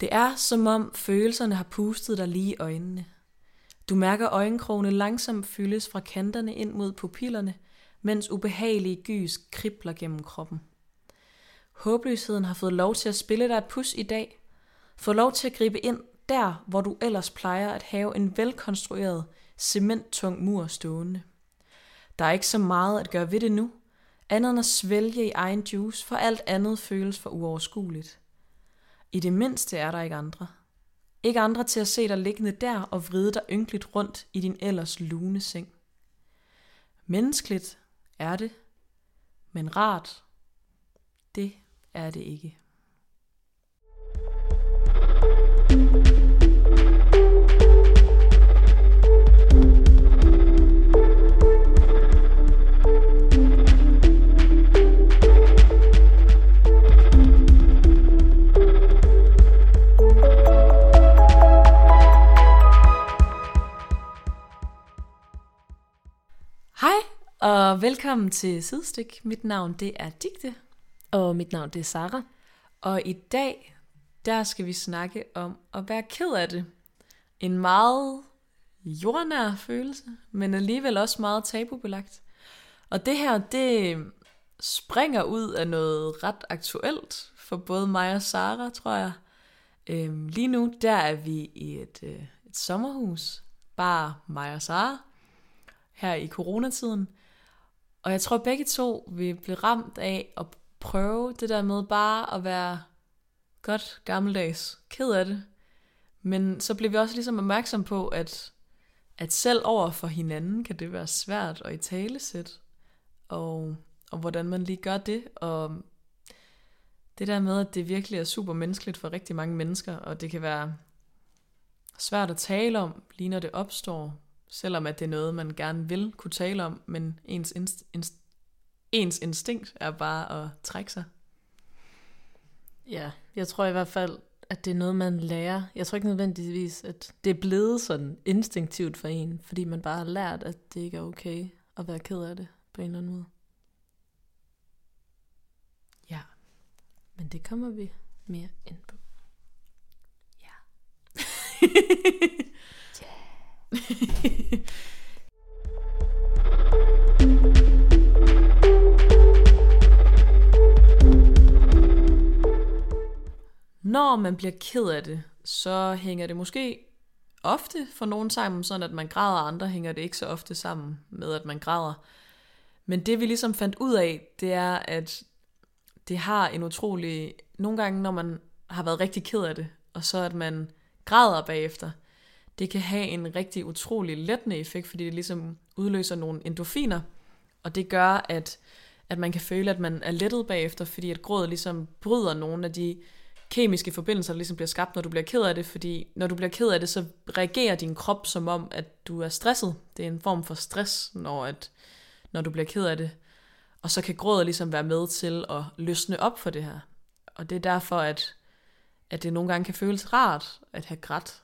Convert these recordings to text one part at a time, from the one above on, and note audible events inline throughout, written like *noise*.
Det er som om følelserne har pustet dig lige i øjnene. Du mærker øjenkrogene langsomt fyldes fra kanterne ind mod pupillerne, mens ubehagelige gys kribler gennem kroppen. Håbløsheden har fået lov til at spille dig et pus i dag. Få lov til at gribe ind der, hvor du ellers plejer at have en velkonstrueret, cementtung mur stående. Der er ikke så meget at gøre ved det nu, andet end at svælge i egen juice, for alt andet føles for uoverskueligt. I det mindste er der ikke andre. Ikke andre til at se dig liggende der og vride dig ynkeligt rundt i din ellers lune seng. Menneskeligt er det, men rart, det er det ikke. Og velkommen til Sidestik. Mit navn det er Digte, Og mit navn det er Sara. og i dag der skal vi snakke om at være ked af det. En meget jordnær følelse, men alligevel også meget tabubelagt. Og det her, det springer ud af noget ret aktuelt for både mig og Sara, tror jeg. Øhm, lige nu, der er vi i et, øh, et sommerhus, bare mig og Sara, her i coronatiden. Og jeg tror begge to, vi blev ramt af at prøve det der med bare at være godt gammeldags ked af det. Men så blev vi også ligesom opmærksom på, at, at selv over for hinanden kan det være svært at i talesæt. Og, og hvordan man lige gør det. Og det der med, at det virkelig er super menneskeligt for rigtig mange mennesker, og det kan være svært at tale om, lige når det opstår, selvom at det er noget, man gerne vil kunne tale om, men ens, inst, inst, ens instinkt er bare at trække sig. Ja, jeg tror i hvert fald, at det er noget, man lærer. Jeg tror ikke nødvendigvis, at det er blevet sådan instinktivt for en, fordi man bare har lært, at det ikke er okay at være ked af det på en eller anden måde. Ja. Men det kommer vi mere ind på. Ja. *laughs* *laughs* Når man bliver ked af det, så hænger det måske ofte for nogen sammen, sådan at man græder, og andre hænger det ikke så ofte sammen med, at man græder. Men det vi ligesom fandt ud af, det er, at det har en utrolig... Nogle gange, når man har været rigtig ked af det, og så at man græder bagefter, det kan have en rigtig utrolig lettende effekt, fordi det ligesom udløser nogle endorfiner, og det gør, at, at man kan føle, at man er lettet bagefter, fordi at grådet ligesom bryder nogle af de kemiske forbindelser, der ligesom bliver skabt, når du bliver ked af det, fordi når du bliver ked af det, så reagerer din krop som om, at du er stresset. Det er en form for stress, når, at, når du bliver ked af det. Og så kan grådet ligesom være med til at løsne op for det her. Og det er derfor, at, at det nogle gange kan føles rart at have grædt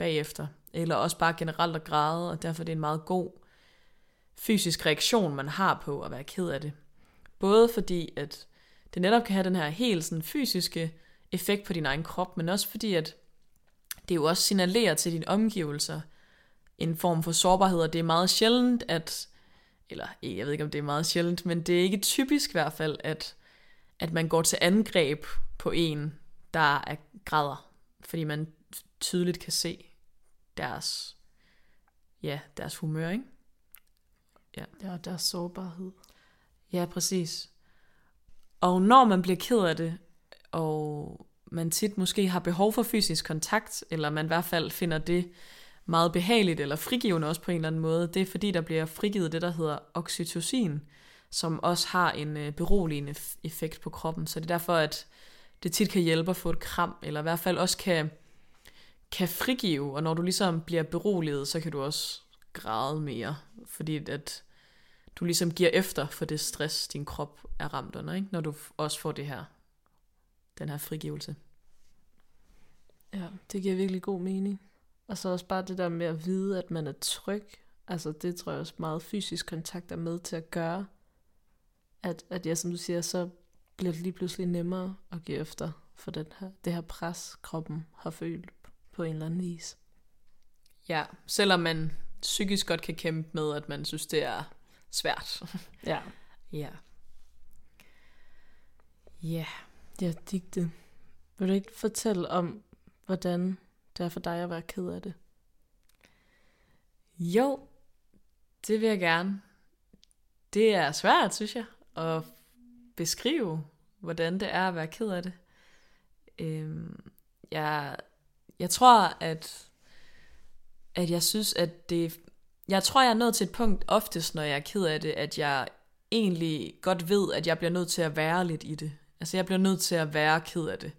bagefter, eller også bare generelt at græde, og derfor er det en meget god fysisk reaktion, man har på at være ked af det. Både fordi, at det netop kan have den her helt sådan fysiske effekt på din egen krop, men også fordi, at det jo også signalerer til dine omgivelser en form for sårbarhed, og det er meget sjældent, at, eller jeg ved ikke, om det er meget sjældent, men det er ikke typisk i hvert fald, at, at man går til angreb på en, der er græder, fordi man tydeligt kan se deres, ja, deres humør, ikke? Ja, der er sårbarhed. Ja, præcis. Og når man bliver ked af det, og man tit måske har behov for fysisk kontakt, eller man i hvert fald finder det meget behageligt eller frigivende også på en eller anden måde, det er fordi, der bliver frigivet det, der hedder oxytocin, som også har en øh, beroligende effekt på kroppen. Så det er derfor, at det tit kan hjælpe at få et kram, eller i hvert fald også kan, kan frigive, og når du ligesom bliver beroliget, så kan du også græde mere, fordi at du ligesom giver efter for det stress, din krop er ramt under, ikke? når du også får det her, den her frigivelse. Ja, det giver virkelig god mening. Og så også bare det der med at vide, at man er tryg. Altså det tror jeg også meget fysisk kontakt er med til at gøre. At, at ja, som du siger, så bliver det lige pludselig nemmere at give efter for den her, det her pres, kroppen har følt på en eller anden vis. Ja, selvom man psykisk godt kan kæmpe med, at man synes, det er svært. *laughs* Ja. ja. Ja. Ja, digte. Vil du ikke fortælle om, hvordan det er for dig at være ked af det? Jo, det vil jeg gerne. Det er svært, synes jeg, at beskrive, hvordan det er at være ked af det. Øhm, jeg, jeg tror, at, at jeg synes, at det... Jeg tror, jeg er nået til et punkt oftest, når jeg er ked af det, at jeg egentlig godt ved, at jeg bliver nødt til at være lidt i det. Altså, jeg bliver nødt til at være ked af det,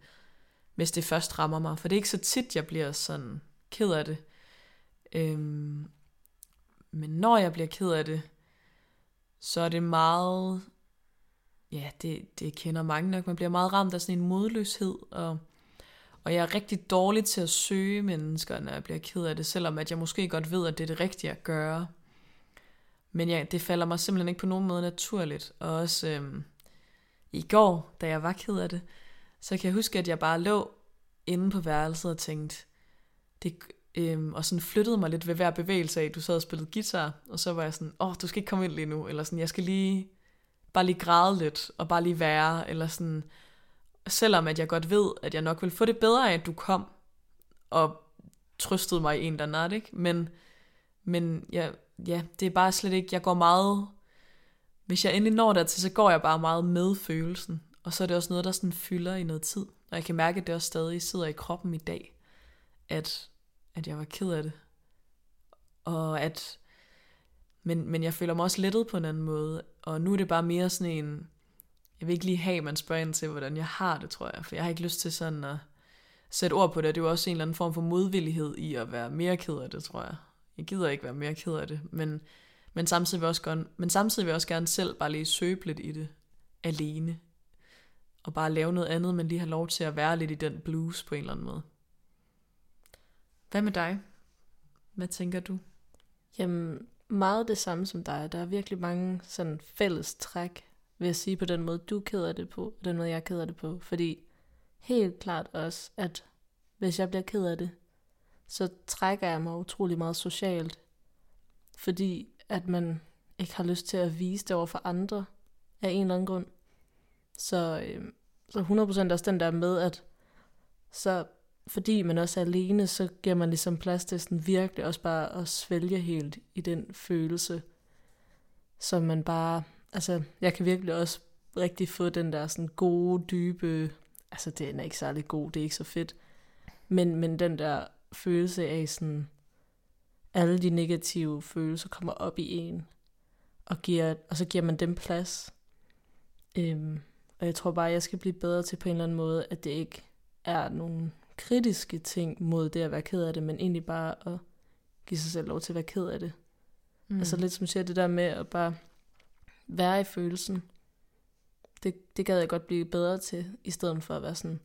hvis det først rammer mig. For det er ikke så tit, jeg bliver sådan ked af det. Øhm, men når jeg bliver ked af det, så er det meget, ja, det, det kender mange nok, man bliver meget ramt af sådan en modløshed, og, og jeg er rigtig dårlig til at søge mennesker, når jeg bliver ked af det, selvom at jeg måske godt ved, at det er det rigtige at gøre. Men ja, det falder mig simpelthen ikke på nogen måde naturligt, og også øhm, i går, da jeg var ked af det, så kan jeg huske, at jeg bare lå inde på værelset og tænkte, det, Øhm, og sådan flyttede mig lidt ved hver bevægelse af, du sad og spillede guitar, og så var jeg sådan, åh, oh, du skal ikke komme ind lige nu, eller sådan, jeg skal lige, bare lige græde lidt, og bare lige være, eller sådan, selvom at jeg godt ved, at jeg nok vil få det bedre af, at du kom, og trøstede mig i en der nat, ikke? Men, men ja, ja, det er bare slet ikke, jeg går meget, hvis jeg endelig når dertil, så går jeg bare meget med følelsen, og så er det også noget, der sådan fylder i noget tid, og jeg kan mærke, at det også stadig sidder i kroppen i dag, at at jeg var ked af det. Og at, men, men jeg føler mig også lettet på en anden måde. Og nu er det bare mere sådan en, jeg vil ikke lige have, at man spørger ind til, hvordan jeg har det, tror jeg. For jeg har ikke lyst til sådan at sætte ord på det. Det er jo også en eller anden form for modvillighed i at være mere ked af det, tror jeg. Jeg gider ikke være mere ked af det. Men, men, samtidig vil jeg også gerne, men samtidig vil jeg også gerne selv bare lige søbe lidt i det alene. Og bare lave noget andet, men lige have lov til at være lidt i den blues på en eller anden måde. Hvad med dig? Hvad tænker du? Jamen, meget det samme som dig. Der er virkelig mange sådan fælles træk, vil jeg sige på den måde, du keder det på, og den måde, jeg keder det på. Fordi helt klart også, at hvis jeg bliver ked af det, så trækker jeg mig utrolig meget socialt. Fordi at man ikke har lyst til at vise det over for andre af en eller anden grund. Så, øh, så 100% også den der med, at så fordi man også er alene, så giver man ligesom plads til sådan virkelig også bare at svælge helt i den følelse, som man bare, altså jeg kan virkelig også rigtig få den der sådan gode, dybe, altså det er ikke særlig god, det er ikke så fedt, men, men den der følelse af sådan, alle de negative følelser kommer op i en, og, giver, og så giver man dem plads. Øhm, og jeg tror bare, jeg skal blive bedre til på en eller anden måde, at det ikke er nogen kritiske ting mod det at være ked af det, men egentlig bare at give sig selv lov til at være ked af det. Mm. Altså lidt som siger det der med at bare være i følelsen. Det, det gad jeg godt blive bedre til, i stedet for at være sådan,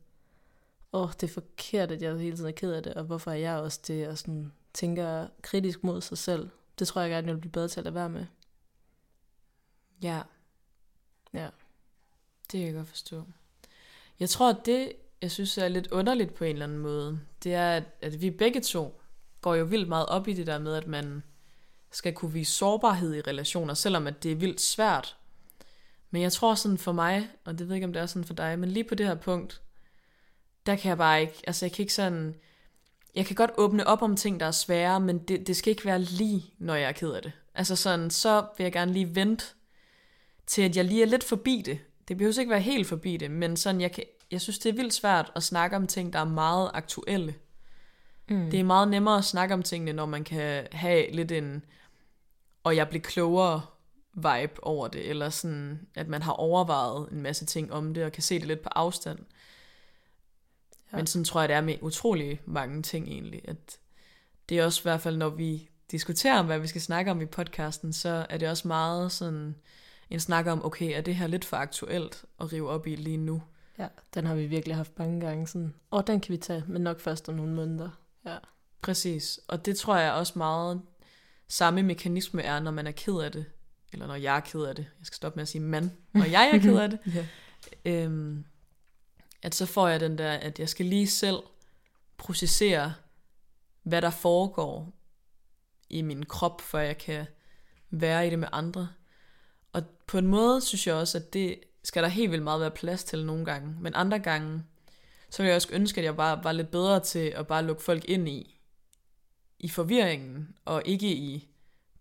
åh, oh, det er forkert, at jeg hele tiden er ked af det, og hvorfor er jeg også det, og sådan tænker kritisk mod sig selv. Det tror jeg gerne, jeg vil blive bedre til at lade være med. Ja. Ja. Det kan jeg godt forstå. Jeg tror, at det, jeg synes er lidt underligt på en eller anden måde, det er, at, at vi begge to går jo vildt meget op i det der med, at man skal kunne vise sårbarhed i relationer, selvom at det er vildt svært. Men jeg tror sådan for mig, og det ved jeg ikke, om det er sådan for dig, men lige på det her punkt, der kan jeg bare ikke, altså jeg kan ikke sådan, jeg kan godt åbne op om ting, der er svære, men det, det skal ikke være lige, når jeg er ked af det. Altså sådan, så vil jeg gerne lige vente til, at jeg lige er lidt forbi det. Det behøver ikke være helt forbi det, men sådan, jeg kan jeg synes, det er vildt svært at snakke om ting, der er meget aktuelle. Mm. Det er meget nemmere at snakke om tingene, når man kan have lidt en, og jeg bliver klogere vibe over det, eller sådan, at man har overvejet en masse ting om det, og kan se det lidt på afstand. Ja. Men sådan tror jeg, det er med utrolig mange ting egentlig. At det er også i hvert fald, når vi diskuterer om, hvad vi skal snakke om i podcasten, så er det også meget sådan en snak om, okay, er det her lidt for aktuelt at rive op i lige nu? Ja, den har vi virkelig haft mange gange. Sådan, og den kan vi tage, men nok først om nogle måneder. Ja. Præcis, og det tror jeg også meget samme mekanisme er, når man er ked af det. Eller når jeg er ked af det. Jeg skal stoppe med at sige man. Når jeg er ked af det. *laughs* ja. øhm, at så får jeg den der, at jeg skal lige selv processere, hvad der foregår i min krop, for jeg kan være i det med andre. Og på en måde synes jeg også, at det skal der helt vildt meget være plads til nogle gange. Men andre gange, så ville jeg også ønske, at jeg bare var lidt bedre til at bare lukke folk ind i, i forvirringen, og ikke i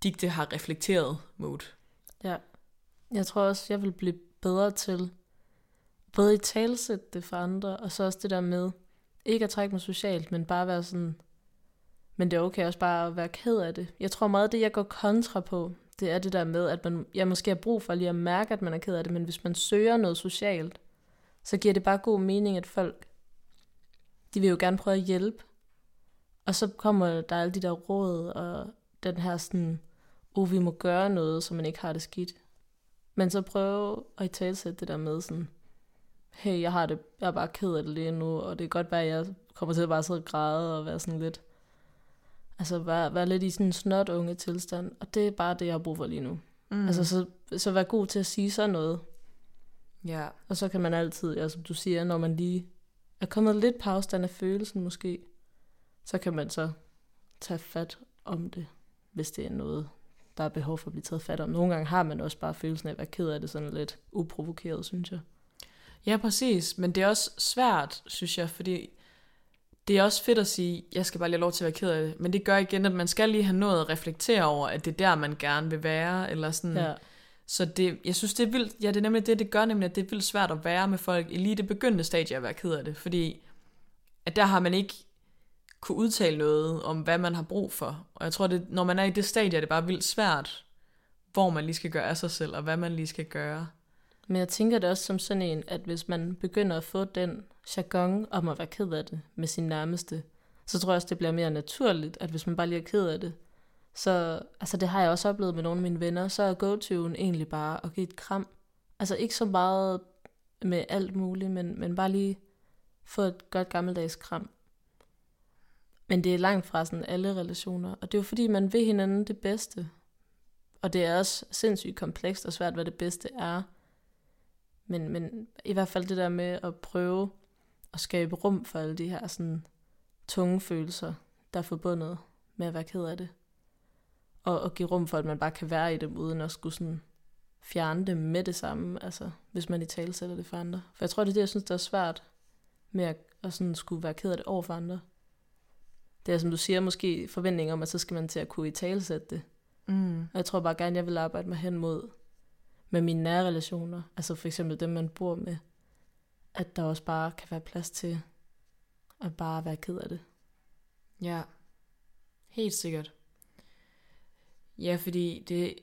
digte har reflekteret mode. Ja. Jeg tror også, jeg vil blive bedre til både i talsæt det for andre, og så også det der med, ikke at trække mig socialt, men bare være sådan, men det er okay også bare at være ked af det. Jeg tror meget, at det, jeg går kontra på, det er det der med, at man, jeg måske har brug for lige at mærke, at man er ked af det, men hvis man søger noget socialt, så giver det bare god mening, at folk, de vil jo gerne prøve at hjælpe. Og så kommer der alle de der råd, og den her sådan, oh, vi må gøre noget, så man ikke har det skidt. Men så prøve at i talsætte det der med sådan, hey, jeg har det, jeg er bare ked af det lige nu, og det kan godt være, at jeg kommer til at bare sidde og græde og være sådan lidt, altså være, være lidt i sådan en snot unge tilstand, og det er bare det, jeg har brug for lige nu. Mm. Altså, så, så vær god til at sige sådan noget. Ja. Og så kan man altid, ja, som du siger, når man lige er kommet lidt på afstand af følelsen måske, så kan man så tage fat om det, hvis det er noget, der er behov for at blive taget fat om. Nogle gange har man også bare følelsen af at være ked af det sådan lidt uprovokeret, synes jeg. Ja, præcis. Men det er også svært, synes jeg, fordi det er også fedt at sige, jeg skal bare lige have lov til at være ked af det. Men det gør igen, at man skal lige have noget at reflektere over, at det er der, man gerne vil være. Eller sådan. Ja. Så det, jeg synes, det er vildt, ja, det er nemlig det, det gør nemlig, at det er vildt svært at være med folk i lige det begyndende stadie at være ked af det. Fordi at der har man ikke kunne udtale noget om, hvad man har brug for. Og jeg tror, det, når man er i det stadie, er det bare vildt svært, hvor man lige skal gøre af sig selv, og hvad man lige skal gøre. Men jeg tænker det også som sådan en, at hvis man begynder at få den jargon om at være ked af det med sin nærmeste, så tror jeg også, det bliver mere naturligt, at hvis man bare lige er ked af det, så, altså det har jeg også oplevet med nogle af mine venner, så er go egentlig bare at give et kram. Altså ikke så meget med alt muligt, men, men bare lige få et godt gammeldags kram. Men det er langt fra sådan alle relationer, og det er jo fordi, man vil hinanden det bedste. Og det er også sindssygt komplekst og svært, hvad det bedste er. Men, men i hvert fald det der med at prøve at skabe rum for alle de her sådan tunge følelser, der er forbundet med at være ked af det. Og, og give rum for, at man bare kan være i dem, uden at skulle sådan fjerne dem med det samme, altså hvis man i tale sætter det for andre. For jeg tror, det er det, jeg synes, der er svært med at, at sådan skulle være ked af det over for andre. Det er, som du siger, måske forventning om, at så skal man til at kunne i tale sætte det. Mm. Og jeg tror bare gerne, jeg vil arbejde mig hen mod med mine nære relationer, altså for eksempel dem, man bor med, at der også bare kan være plads til at bare være ked af det. Ja, helt sikkert. Ja, fordi det,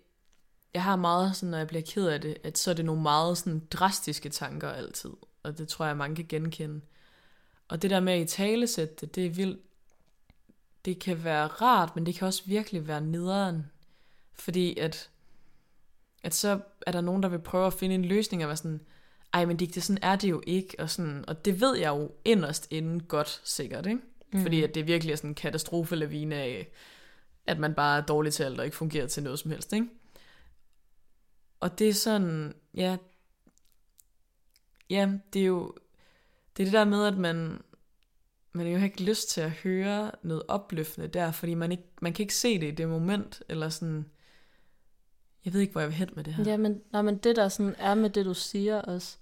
jeg har meget sådan, når jeg bliver ked af det, at så er det nogle meget sådan drastiske tanker altid. Og det tror jeg, mange kan genkende. Og det der med at i talesætte det, det er vildt. Det kan være rart, men det kan også virkelig være nederen. Fordi at, at så er der nogen, der vil prøve at finde en løsning og være sådan, ej, men det, sådan er det jo ikke. Og, sådan, og det ved jeg jo inderst inden godt sikkert, ikke? Mm. Fordi at det virkelig er sådan en katastrofelavine af, at man bare er dårlig til alt og ikke fungerer til noget som helst, ikke? Og det er sådan, ja, ja, det er jo, det er det der med, at man, man jo ikke lyst til at høre noget opløftende der, fordi man, ikke, man kan ikke se det i det moment, eller sådan, jeg ved ikke, hvor jeg vil hen med det her. Ja, men, nej, men det der sådan er med det, du siger også,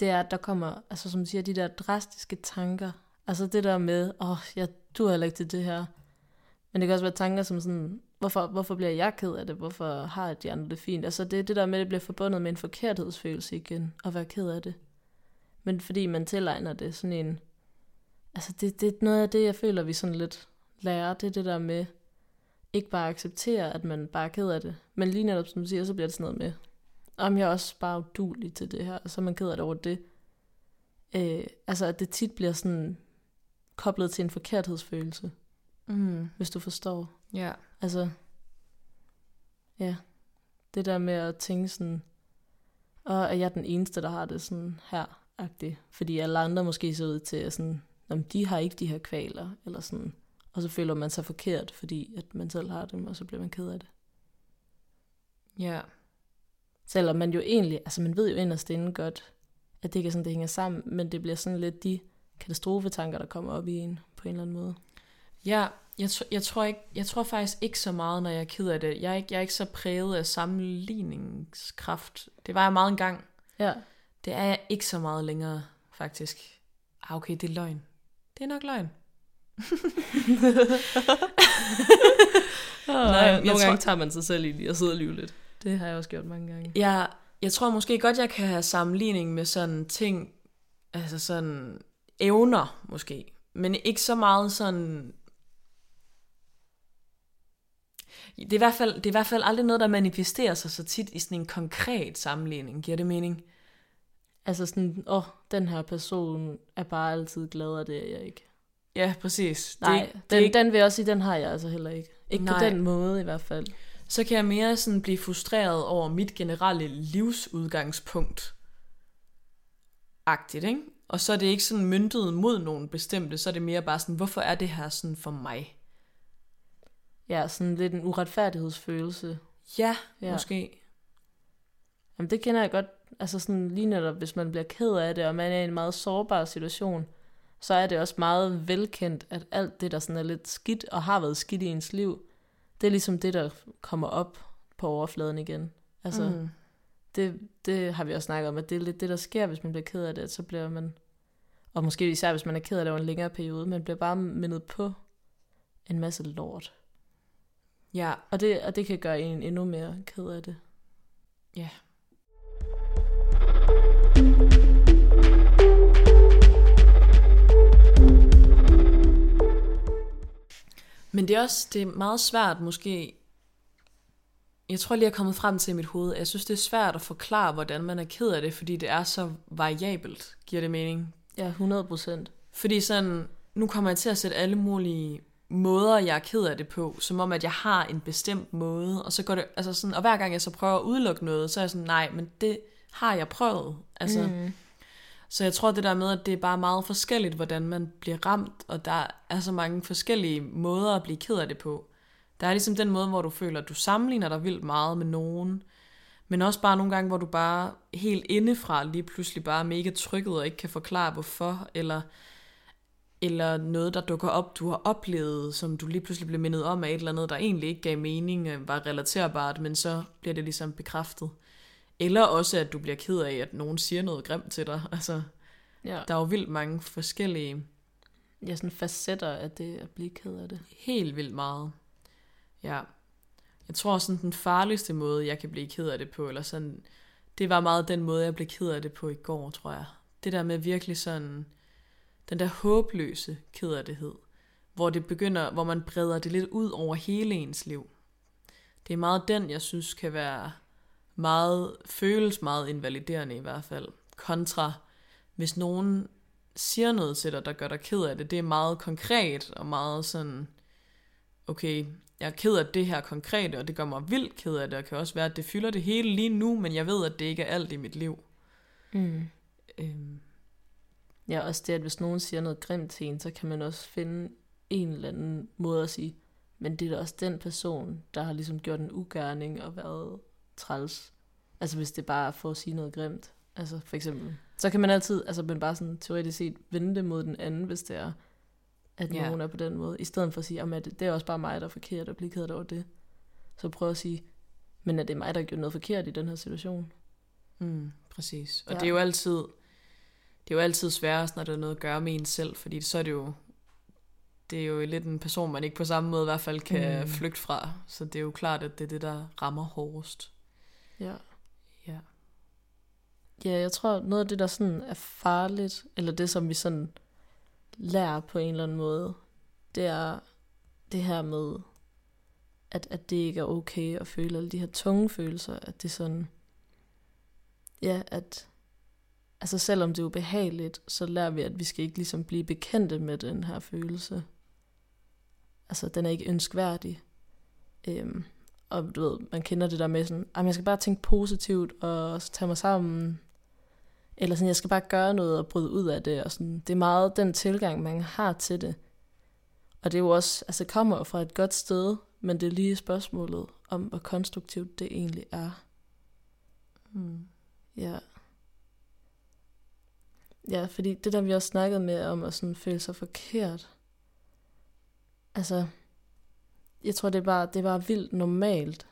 det er, at der kommer, altså som du siger, de der drastiske tanker. Altså det der med, åh, oh, jeg du heller ikke til det her. Men det kan også være tanker som sådan, hvorfor, hvorfor bliver jeg ked af det? Hvorfor har de andre det fint? Altså det er det der med, at det bliver forbundet med en forkerthedsfølelse igen, at være ked af det. Men fordi man tilegner det sådan en, altså det, det er noget af det, jeg føler, vi sådan lidt lærer, det er det der med, ikke bare acceptere, at man bare er ked af det, men lige netop som du siger, så bliver det sådan noget med, om jeg er også bare udulig til det her, og så er man ked af det over det. Øh, altså at det tit bliver sådan koblet til en forkerthedsfølelse, Mm. hvis du forstår. Ja. Altså, ja, det der med at tænke sådan, og er jeg den eneste, der har det sådan her, agtigt. fordi alle andre måske ser ud til, at sådan, om de har ikke de her kvaler, eller sådan, og så føler man sig forkert, fordi at man selv har dem, og så bliver man ked af det. Ja. Selvom man jo egentlig, altså man ved jo inderst inden godt, at det ikke er sådan, det hænger sammen, men det bliver sådan lidt de katastrofetanker, der kommer op i en på en eller anden måde. Ja, jeg, tr- jeg, tror ikke, jeg tror faktisk ikke så meget, når jeg er ked af det. Jeg er ikke, jeg er ikke så præget af sammenligningskraft. Det var jeg meget engang. Ja, Det er jeg ikke så meget længere, faktisk. Ah, okay, det er løgn. Det er nok løgn. *laughs* Nej, jeg nogle tror- gange tager man sig selv i lige at sidde og lidt. Det har jeg også gjort mange gange. Jeg, jeg tror måske godt, jeg kan have sammenligning med sådan ting, altså sådan evner måske, men ikke så meget sådan... Det er, i hvert fald, det er i hvert fald aldrig noget, der manifesterer sig så tit i sådan en konkret sammenligning. Giver det mening? Altså sådan, åh, den her person er bare altid glad, og det er jeg ikke. Ja, præcis. Nej, det, er- det den, er ikke, den vil jeg også sige, den har jeg altså heller ikke. Ikke Nej. på den måde i hvert fald. så kan jeg mere sådan blive frustreret over mit generelle livsudgangspunkt. Agtigt, ikke? Og så er det ikke sådan myndet mod nogen bestemte, så er det mere bare sådan, hvorfor er det her sådan for mig? Ja, sådan lidt en uretfærdighedsfølelse. Ja, Ja. ja. måske. Jamen det kender jeg godt, altså sådan lige netop, hvis man bliver ked af det, og man er i en meget sårbar situation, så er det også meget velkendt, at alt det, der sådan er lidt skidt, og har været skidt i ens liv, det er ligesom det, der kommer op på overfladen igen. Altså, mm. det, det har vi også snakket om, at det er lidt det, der sker, hvis man bliver ked af det, så bliver man, og måske især hvis man er ked af det over en længere periode, man bliver bare mindet på en masse lort. Ja, Og det, og det kan gøre en endnu mere ked af det. ja. Men det er også det er meget svært måske. Jeg tror lige, jeg er kommet frem til i mit hoved. Jeg synes, det er svært at forklare, hvordan man er ked af det, fordi det er så variabelt. Giver det mening? Ja, 100 procent. Fordi sådan, nu kommer jeg til at sætte alle mulige måder, jeg er ked af det på, som om, at jeg har en bestemt måde, og så går det, altså sådan, og hver gang jeg så prøver at udelukke noget, så er jeg sådan, nej, men det har jeg prøvet. Altså, mm. Så jeg tror det der med, at det er bare meget forskelligt, hvordan man bliver ramt, og der er så mange forskellige måder at blive ked af det på. Der er ligesom den måde, hvor du føler, at du sammenligner dig vildt meget med nogen, men også bare nogle gange, hvor du bare helt indefra lige pludselig bare er mega trykket og ikke kan forklare hvorfor, eller, eller noget, der dukker op, du har oplevet, som du lige pludselig bliver mindet om af et eller andet, der egentlig ikke gav mening, øh, var relaterbart, men så bliver det ligesom bekræftet. Eller også, at du bliver ked af, at nogen siger noget grimt til dig. Altså, Ja. der er jo vildt mange forskellige, ja, sådan facetter af det at blive ked af det. helt vildt meget. Ja. Jeg tror sådan den farligste måde, jeg kan blive ked af det på, eller sådan, det var meget den måde, jeg blev ked af det på i går, tror jeg. Det der med virkelig sådan, den der håbløse kederlighed, hvor det begynder, hvor man breder det lidt ud over hele ens liv. Det er meget den, jeg synes kan være meget, føles meget invaliderende i hvert fald, kontra hvis nogen siger noget til dig, der gør dig ked af det, det er meget konkret og meget sådan, okay, jeg er ked af det her konkrete, og det gør mig vildt ked af det, og kan også være, at det fylder det hele lige nu, men jeg ved, at det ikke er alt i mit liv. Mm. Øhm, Ja, også det, at hvis nogen siger noget grimt til en, så kan man også finde en eller anden måde at sige, men det er da også den person, der har ligesom gjort en ugerning og været træls. Altså hvis det bare er for at sige noget grimt. Altså for eksempel. Så kan man altid, altså men bare sådan teoretisk set, vende det mod den anden, hvis det er, at Ja. nogen er på den måde. I stedet for at sige, at det er også bare mig, der er forkert og bliver ked over det. Så prøv at sige, men er det mig, der har gjort noget forkert i den her situation? mm, præcis. Og ja. det er jo altid, det er jo altid sværest, når det er noget at gøre med en selv, fordi så er det jo, det er jo lidt en person, man ikke på samme måde i hvert fald kan Mm. mm. flygte fra. Så det er jo klart, at det er det, der rammer hårdest. Ja. Ja. Ja, jeg tror, noget af det, der sådan er farligt, eller det, som vi sådan lærer på en eller anden måde, det er det her med, at, at det ikke er okay at føle alle de her tunge følelser, at det sådan, ja, at, altså selvom det er ubehageligt, så lærer vi, at vi skal ikke ligesom blive bekendte med den her følelse. Altså, den er ikke ønskværdig. Øhm, og du ved, man kender det der med sådan, "Ej, men jeg skal bare tænke positivt og tage mig sammen. Eller sådan, jeg skal bare gøre noget og bryde ud af det. Og sådan, det er meget den tilgang, man har til det. Og det er jo også, altså kommer fra et godt sted, men det er lige spørgsmålet om, hvor konstruktivt det egentlig er. Mm. Ja. Ja, fordi det der, vi også snakket med om at sådan føle sig forkert. Altså, jeg tror, det er bare, det er bare vildt normalt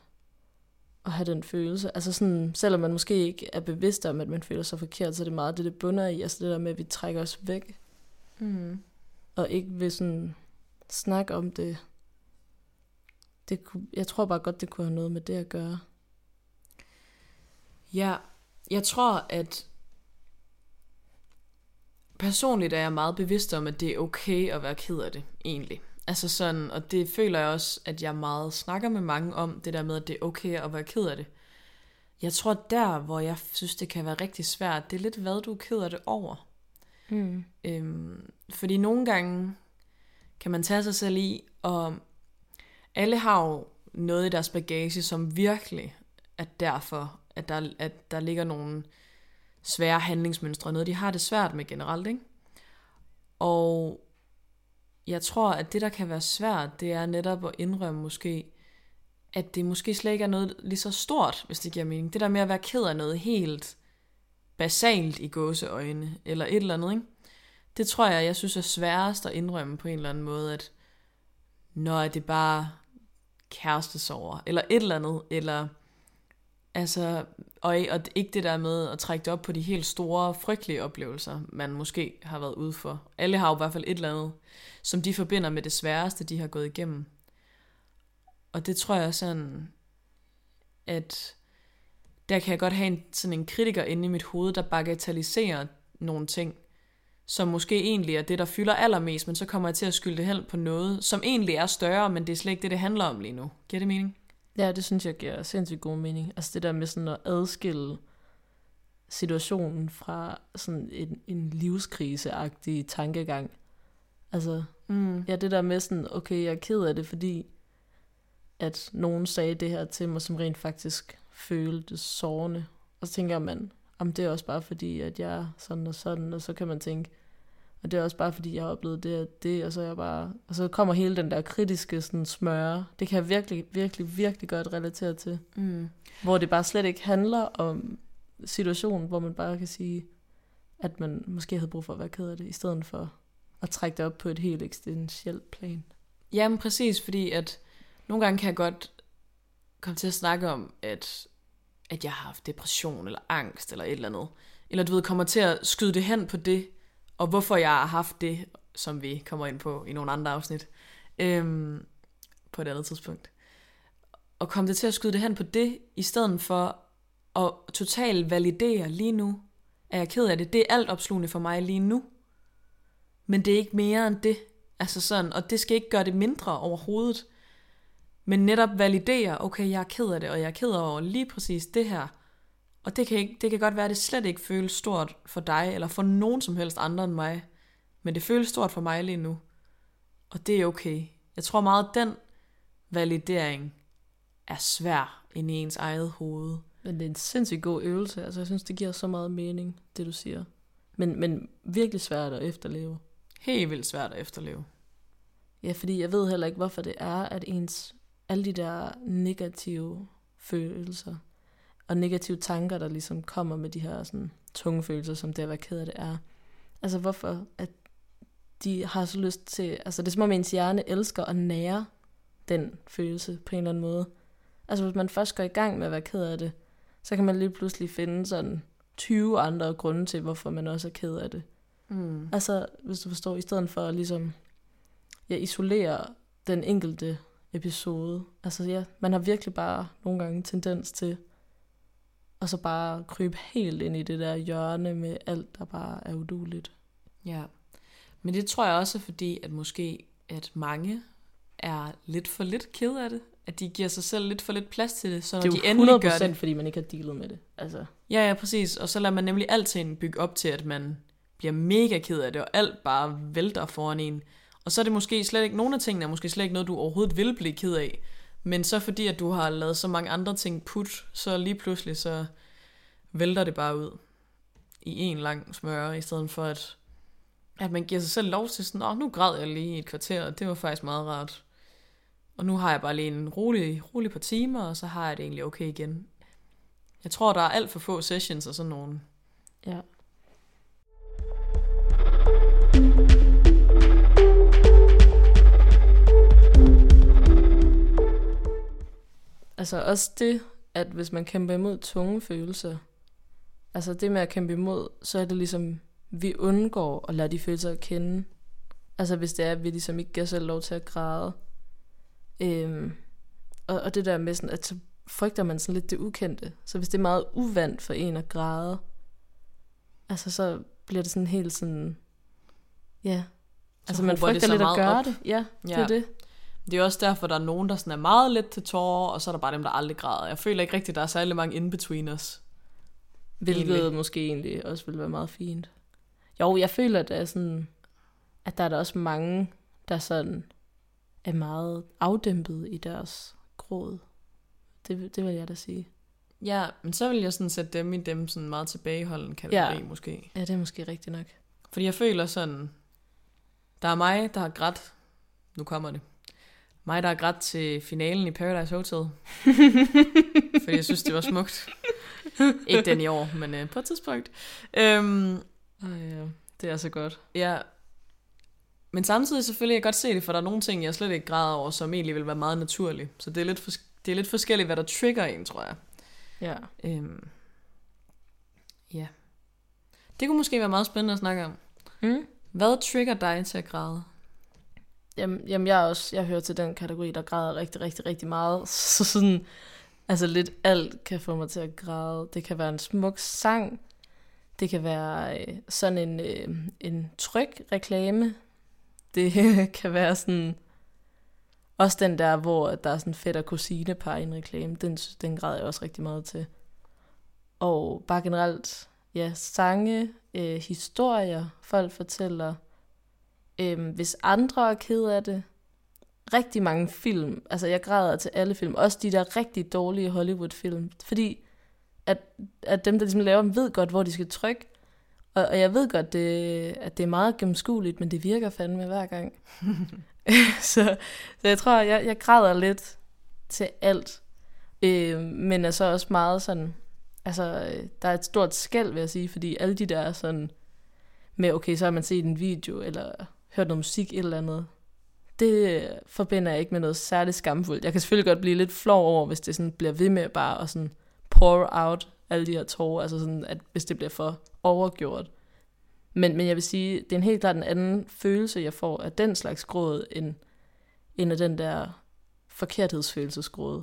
at have den følelse. Altså sådan, selvom man måske ikke er bevidst om, at man føler sig forkert, så er det meget det, det bunder i. Altså det der med, at vi trækker os væk. Mm. Og ikke vil sådan snakke om det. det kunne, jeg tror bare godt, det kunne have noget med det at gøre. Ja, jeg tror, at personligt er jeg meget bevidst om, at det er okay at være ked af det, egentlig. Altså sådan, og det føler jeg også, at jeg meget snakker med mange om, det der med, at det er okay at være ked af det. Jeg tror der, hvor jeg synes, det kan være rigtig svært, det er lidt, hvad du er ked af det over. Mm. Øhm, fordi nogle gange kan man tage sig selv i, og alle har jo noget i deres bagage, som virkelig er derfor, at der, at der ligger nogle svære handlingsmønstre, noget de har det svært med generelt, ikke? Og jeg tror, at det, der kan være svært, det er netop at indrømme måske, at det måske slet ikke er noget lige så stort, hvis det giver mening. Det der med at være ked af noget helt basalt i gåseøjne, eller et eller andet, ikke? Det tror jeg, jeg synes er sværest at indrømme på en eller anden måde, at når det bare kærestesover, eller et eller andet, eller altså, og, og ikke det der med at trække det op på de helt store, frygtelige oplevelser, man måske har været ude for. Alle har jo i hvert fald et eller andet, som de forbinder med det sværeste, de har gået igennem. Og det tror jeg sådan, at der kan jeg godt have en, sådan en kritiker inde i mit hoved, der bagatelliserer nogle ting, som måske egentlig er det, der fylder allermest, men så kommer jeg til at skylde det hen på noget, som egentlig er større, men det er slet ikke det, det handler om lige nu. Giver det mening? Ja, det synes jeg giver sindssygt god mening. Altså det der med sådan at adskille situationen fra sådan en, en livskriseagtig tankegang. Altså, Mm. ja, det der med sådan, okay, jeg er ked af det, fordi at nogen sagde det her til mig, som rent faktisk følte sårende. Og så tænker man, om det er også bare fordi, at jeg er sådan og sådan, og så kan man tænke, og det er også bare fordi, jeg har oplevet det og det, og så jeg bare, og så kommer hele den der kritiske sådan smøre. Det kan jeg virkelig, virkelig, virkelig godt relatere til. Mm. Hvor det bare slet ikke handler om situationen, hvor man bare kan sige, at man måske havde brug for at være ked af det, i stedet for at trække det op på et helt eksistentielt plan. Jamen præcis, fordi at nogle gange kan jeg godt komme til at snakke om, at, at jeg har haft depression eller angst eller et eller andet. Eller du ved, kommer til at skyde det hen på det, og hvorfor jeg har haft det, som vi kommer ind på i nogle andre afsnit, øhm, på et andet tidspunkt. Og komme det til at skyde det hen på det, i stedet for at totalt validere lige nu, er jeg ked af det. Det er alt opslugende for mig lige nu. Men det er ikke mere end det. Altså sådan, og det skal ikke gøre det mindre overhovedet. Men netop validere, okay, jeg er ked af det, og jeg er ked over lige præcis det her. Og det kan, ikke, det kan godt være, at det slet ikke føles stort for dig, eller for nogen som helst andre end mig. Men det føles stort for mig lige nu. Og det er okay. Jeg tror meget, at den validering er svær ind i ens eget hoved. Men det er en sindssygt god øvelse. Altså, jeg synes, det giver så meget mening, det du siger. Men, men virkelig svært at efterleve. Helt vildt svært at efterleve. Ja, fordi jeg ved heller ikke, hvorfor det er, at ens alle de der negative følelser og negative tanker, der ligesom kommer med de her sådan, tunge følelser, som det at være ked af det er. Altså hvorfor, at de har så lyst til, altså det er som om ens hjerne elsker at nære den følelse på en eller anden måde. Altså hvis man først går i gang med at være ked af det, så kan man lige pludselig finde sådan 20 andre grunde til, hvorfor man også er ked af det. Mm. Altså, hvis du forstår, i stedet for at ligesom, ja, isolere den enkelte episode. Altså ja, man har virkelig bare nogle gange tendens til, og så bare krybe helt ind i det der hjørne med alt, der bare er uduligt. Ja. Men det tror jeg også fordi, at måske at mange er lidt for lidt ked af det. At de giver sig selv lidt for lidt plads til det, så når Det er de endelig 100% gør det. fordi man ikke har dealet med det. Altså, Ja, ja, præcis. Og så lader man nemlig alting bygge op til, at man bliver mega ked af det, og alt bare vælter foran en. Og så er det måske slet ikke, nogle af tingene er måske slet ikke noget, du overhovedet vil blive ked af. Men så fordi, at du har lavet så mange andre ting put, så lige pludselig så vælter det bare ud i en lang smøre, i stedet for at, at man giver sig selv lov til sådan, åh, nu græd jeg lige i et kvarter, og det var faktisk meget rart. Og nu har jeg bare lige en rolig, rolig par timer, og så har jeg det egentlig okay igen. Jeg tror, der er alt for få sessions og sådan nogle. ja. Altså også det, at hvis man kæmper imod tunge følelser, altså det med at kæmpe imod, så er det ligesom, vi undgår at lade de følelser kende. Altså hvis det er, at vi ligesom ikke giver selv lov til at græde. Øhm, og, og det der med sådan, at så frygter man sådan lidt det ukendte. Så hvis det er meget uvandt for en at græde, altså så bliver det sådan helt sådan, ja. Altså man hober det frygter så lidt at gøre op. det. Ja, det Ja. er det. Det er også derfor, der er nogen, der sådan er meget let til tårer, og så er der bare dem, der aldrig græder. Jeg føler ikke rigtigt, der er særlig mange in-betweeners. Hvilket Egentlig. måske egentlig også ville være meget fint. Jo, jeg føler, at, det er sådan, at der er der også mange, der sådan er meget afdæmpet i deres gråd. Det, det vil jeg da sige. Ja, men så vil jeg sådan sætte dem i dem sådan meget tilbageholdende kategori Ja. måske. Ja, det er måske rigtigt nok. Fordi jeg føler sådan, der er mig, der har grædt, nu kommer det, mig, der har grædt til finalen i Paradise Hotel. *laughs* fordi jeg synes, det var smukt. *laughs* Ikke den i år, men øh, på et tidspunkt. Øhm, ja. Det er så godt. ja. Men samtidig selvfølgelig, jeg kan godt se det, for der er nogle ting, jeg slet ikke græder over, som egentlig vil være meget naturlige. Så det er lidt, fors- det er lidt forskelligt, hvad der trigger en, tror jeg. Ja. Øhm, ja. Det kunne måske være meget spændende at snakke om. Mm. Hvad trigger dig til at græde? Jamen, jamen jeg, også, jeg hører til den kategori, der græder rigtig, rigtig, rigtig meget. *laughs* Så sådan, altså lidt alt kan få mig til at græde. Det kan være en smuk sang. Det kan være øh, sådan en, øh, en tryg reklame. Det *laughs* kan være sådan... Også den der, hvor der er sådan fedt og kusinepar i en reklame. Den, den græder jeg også rigtig meget til. Og bare generelt, ja, sange, øh, historier, folk fortæller. Øhm, hvis andre er ked af det. Rigtig mange film. Altså, jeg græder til alle film. Også de der rigtig dårlige Hollywood-film. Fordi at, at dem, der ligesom laver dem, ved godt, hvor de skal trykke. Og, og jeg ved godt, det, at det er meget gennemskueligt, men det virker fandme hver gang. *laughs* *laughs* så, så jeg tror, jeg, jeg græder lidt til alt. Øh, men er så også meget sådan... Altså, øh, der er et stort skæld, vil jeg sige, fordi alle de der er sådan med, okay, så har man set en video, eller hørt noget musik, et eller andet. Det forbinder jeg ikke med noget særligt skamfuldt. Jeg kan selvfølgelig godt blive lidt flov over, hvis det sådan bliver ved med bare at sådan pour out alle de her tårer, altså sådan, at hvis det bliver for overgjort. Men, men jeg vil sige, det er en helt klart en anden følelse, jeg får af den slags gråd, end, end af den der forkerthedsfølelsesgråd.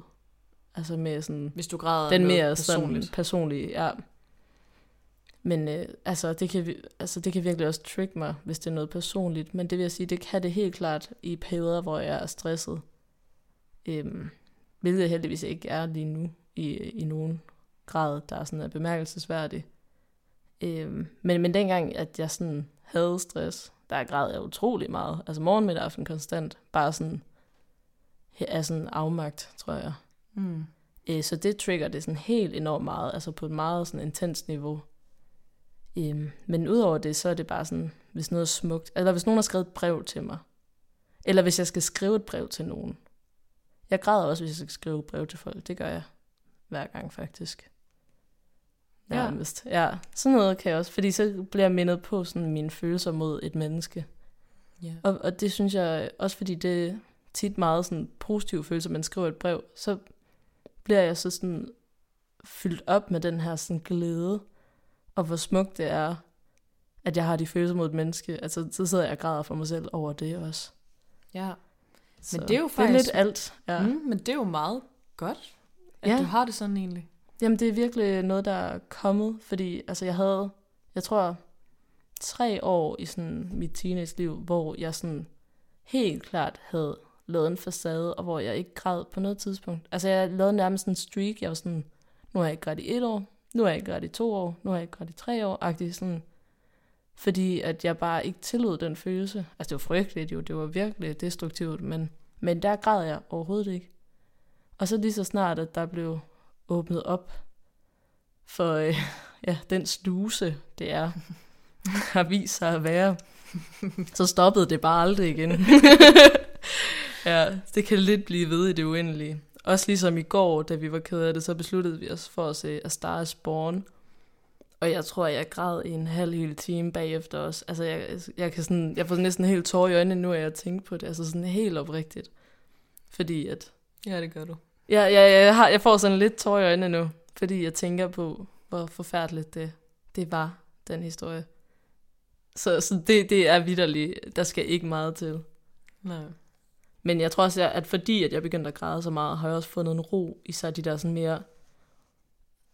Altså med sådan, Hvis du græder den mere sådan personligt. personlige, ja. Men øh, altså, det kan, altså, det kan virkelig også trick mig, hvis det er noget personligt. Men det vil jeg sige, det kan det helt klart i perioder, hvor jeg er stresset. Øhm, hvilket jeg heldigvis ikke er lige nu i, i nogen grad, der er sådan er bemærkelsesværdig. Øhm, men, men dengang, at jeg sådan havde stress, der græd jeg utrolig meget. Altså morgen, middag, aften konstant. Bare sådan, er sådan afmagt, tror jeg. Mm. Øh, så det trigger det sådan helt enormt meget, altså på et meget sådan intens niveau. Øhm, men udover det, så er det bare sådan, hvis noget er smukt, eller hvis nogen har skrevet et brev til mig, eller hvis jeg skal skrive et brev til nogen. Jeg græder også, hvis jeg skal skrive et brev til folk. Det gør jeg hver gang faktisk. Ja. Nærmest. Ja. ja, sådan noget kan jeg også, fordi så bliver jeg mindet på sådan mine følelser mod et menneske. Ja. Og, og det synes jeg, også fordi det er tit meget sådan positive følelser, man skriver et brev, så bliver jeg så sådan fyldt op med den her sådan glæde, og hvor smukt det er, at jeg har de følelser mod et menneske. Altså, så sidder jeg og græder for mig selv over det også. ja. Så det er jo Det er faktisk- lidt alt. Ja. Mm, men det er jo meget godt, at Ja. du har det sådan egentlig. Jamen, det er virkelig noget, der er kommet, fordi altså, jeg havde, jeg tror, tre år i sådan mit teenage-liv, hvor jeg sådan helt klart havde lavet en facade, og hvor jeg ikke græd på noget tidspunkt. Altså, jeg lavede nærmest en streak. Jeg var sådan, nu har jeg ikke grædt i et år, nu har jeg ikke grædt i to år, nu har jeg ikke grædt i tre år, agtigt sådan. Fordi at jeg bare ikke tillod den følelse. Altså, det var frygteligt jo, det var virkelig destruktivt, men, men der græd jeg overhovedet ikke. Og så lige så snart, at der blev åbnet op for øh, *laughs* ja, den sluse, det er, *laughs* har vist sig at være, så stoppede det bare aldrig igen. *laughs* ja, det kan lidt blive ved i det uendelige. Også ligesom i går, da vi var ked af det, så besluttede vi os for at se A Star is Born. Og jeg tror, jeg græd i en halv hel time bagefter også. Altså, jeg, jeg, kan sådan, jeg får næsten helt tårer i øjnene nu, at jeg tænker på det. Altså sådan helt oprigtigt. Fordi at Ja, det gør du. Ja, ja, ja jeg, har, jeg får sådan lidt tår i øjnene nu, fordi jeg tænker på, hvor forfærdeligt det, det var, den historie. Så, så det, det er vidderligt. Der skal ikke meget til. Nej. Men jeg tror også, at fordi at jeg begyndte at græde så meget, har jeg også fundet en ro i sig de der sådan mere,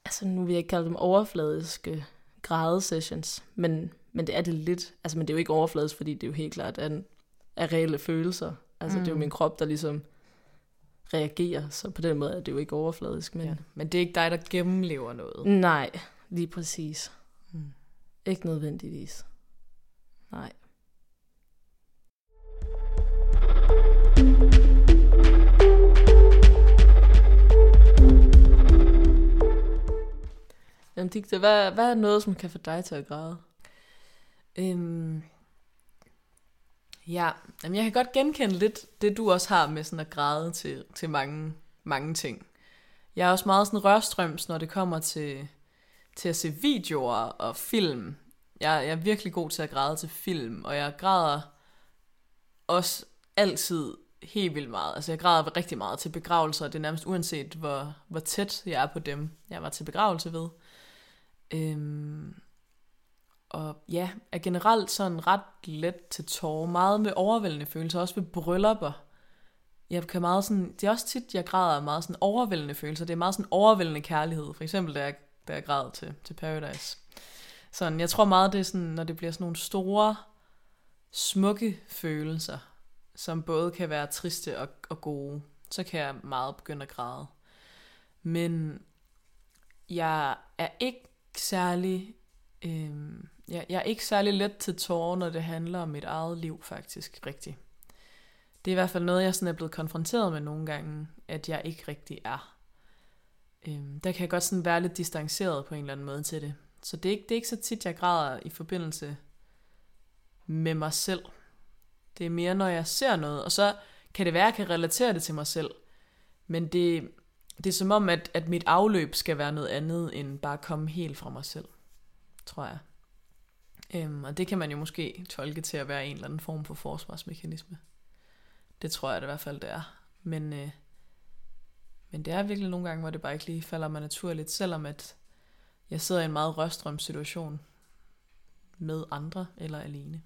altså nu vil jeg ikke kalde dem overfladiske grædesessions, men, men det er det lidt. Altså, men det er jo ikke overfladisk, fordi det er jo helt klart er, er reelle følelser. Altså, mm. det er jo Mm. min krop, der ligesom reagerer, så på den måde er det jo ikke overfladisk. Men Ja. Men det er ikke dig, der gennemlever noget. nej, lige præcis. Mm. Ikke nødvendigvis. Nej. Jamen, Digte, hvad, hvad er noget, som kan få dig til at græde? Øhm, ja, Jamen, jeg kan godt genkende lidt det, du også har med sådan at græde til, til mange, mange ting. Jeg er også meget sådan rørstrøms, når det kommer til, til at se videoer og film. Jeg, jeg er virkelig god til at græde til film, og jeg græder også altid helt vildt meget. Altså jeg græder rigtig meget til begravelser, og det er nærmest uanset, hvor, hvor tæt jeg er på dem, jeg var til begravelse ved. Øhm, og ja, er generelt sådan ret let til tårer. Meget med overvældende følelser, også ved bryllupper. Jeg kan meget sådan, det er også tit, jeg græder af meget sådan overvældende følelser. Det er meget sådan overvældende kærlighed. For eksempel, da jeg, da jeg græd til, til Paradise. Sådan, jeg tror meget, det er sådan, når det bliver sådan nogle store, smukke følelser, som både kan være triste og, og gode, så kan jeg meget begynde at græde. Men jeg er ikke særlig Øh, jeg, jeg er ikke særlig let til tårer, når det handler om mit eget liv, faktisk, rigtigt. Det er i hvert fald noget, jeg sådan er blevet konfronteret med nogle gange, at jeg ikke rigtig er. Øhm, der kan jeg godt sådan være lidt distanceret på en eller anden måde til det. Så det er ikke, det er ikke så tit, jeg græder i forbindelse med mig selv. Det er mere, når jeg ser noget, og så kan det være, at jeg kan relatere det til mig selv. Men det, det er som om, at, at mit afløb skal være noget andet, end bare komme helt fra mig selv tror jeg. Øhm, og det kan man jo måske tolke til at være en eller anden form for forsvarsmekanisme. Det tror jeg det i hvert fald, det er. Men, øh, men det er virkelig nogle gange, hvor det bare ikke lige falder mig naturligt, selvom at jeg sidder i en meget røstrøm situation med andre eller alene.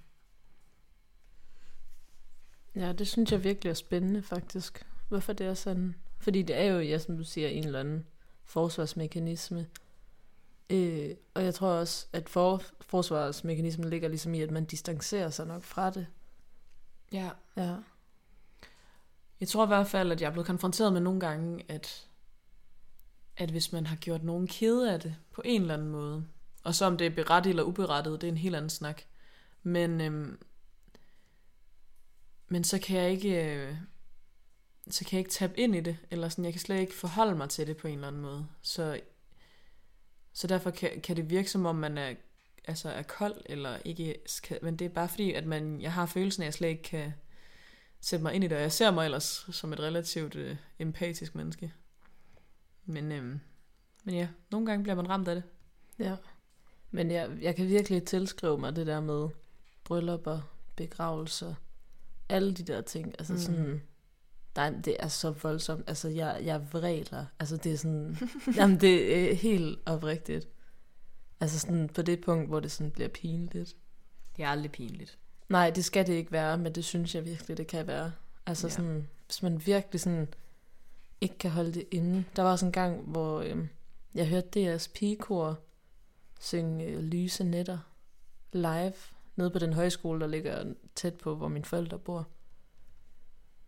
Ja, det synes jeg virkelig er spændende, faktisk. Hvorfor det er sådan? Fordi det er jo, ja, som du siger, en eller anden forsvarsmekanisme. Øh, og jeg tror også, at for, forsvarsmekanismen ligger ligesom i, at man distancerer sig nok fra det. Ja. Ja. Jeg tror i hvert fald, at jeg er blevet konfronteret med nogle gange, at, at hvis man har gjort nogen kede af det på en eller anden måde, og så om det er berettiget eller uberettiget, det er en helt anden snak. Men, øhm, men så kan jeg ikke, øh, så kan jeg ikke tabe ind i det, eller sådan, jeg kan slet ikke forholde mig til det på en eller anden måde. Så, så derfor kan, kan det virke som om, man er, altså er kold, eller ikke, skal, men det er bare fordi, at man, jeg har følelsen af, at jeg slet ikke kan, sætte mig ind i det, og jeg ser mig ellers som et relativt øh, empatisk menneske. Men, øh, men ja, nogle gange bliver man ramt af det. Ja. Men jeg, jeg kan virkelig tilskrive mig det der med bryllupper, begravelser, alle de der ting. Altså mm. sådan, er- det er så voldsomt. Altså, jeg, jeg vræler. Altså, det er sådan, *laughs* jamen, det er helt oprigtigt. Altså sådan på det punkt, hvor det sådan bliver pinligt. Det er aldrig pinligt. Nej, det skal det ikke være, men det synes jeg virkelig, det kan være. Altså Ja. sådan, hvis man virkelig sådan ikke kan holde det inde. Der var også en gang, hvor øhm, jeg hørte deres pigekor synge øh, Lyse Netter live nede på den højskole, der ligger tæt på, hvor mine forældre bor.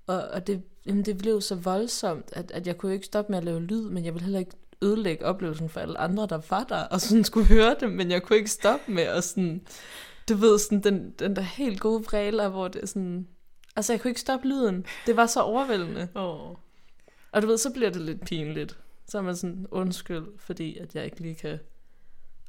Og, og det, jamen, det blev så voldsomt, at, at jeg kunne ikke stoppe med at lave lyd, men jeg ville heller ikke ødelægge oplevelsen for alle andre, der var der, og sådan skulle høre det, men jeg kunne ikke stoppe med at sådan, du ved, sådan den, den der helt gode vræler, hvor det er sådan, altså jeg kunne ikke stoppe lyden, det var så overvældende. Oh. Og du ved, så bliver det lidt pinligt. Så er man sådan, undskyld, fordi at jeg ikke lige kan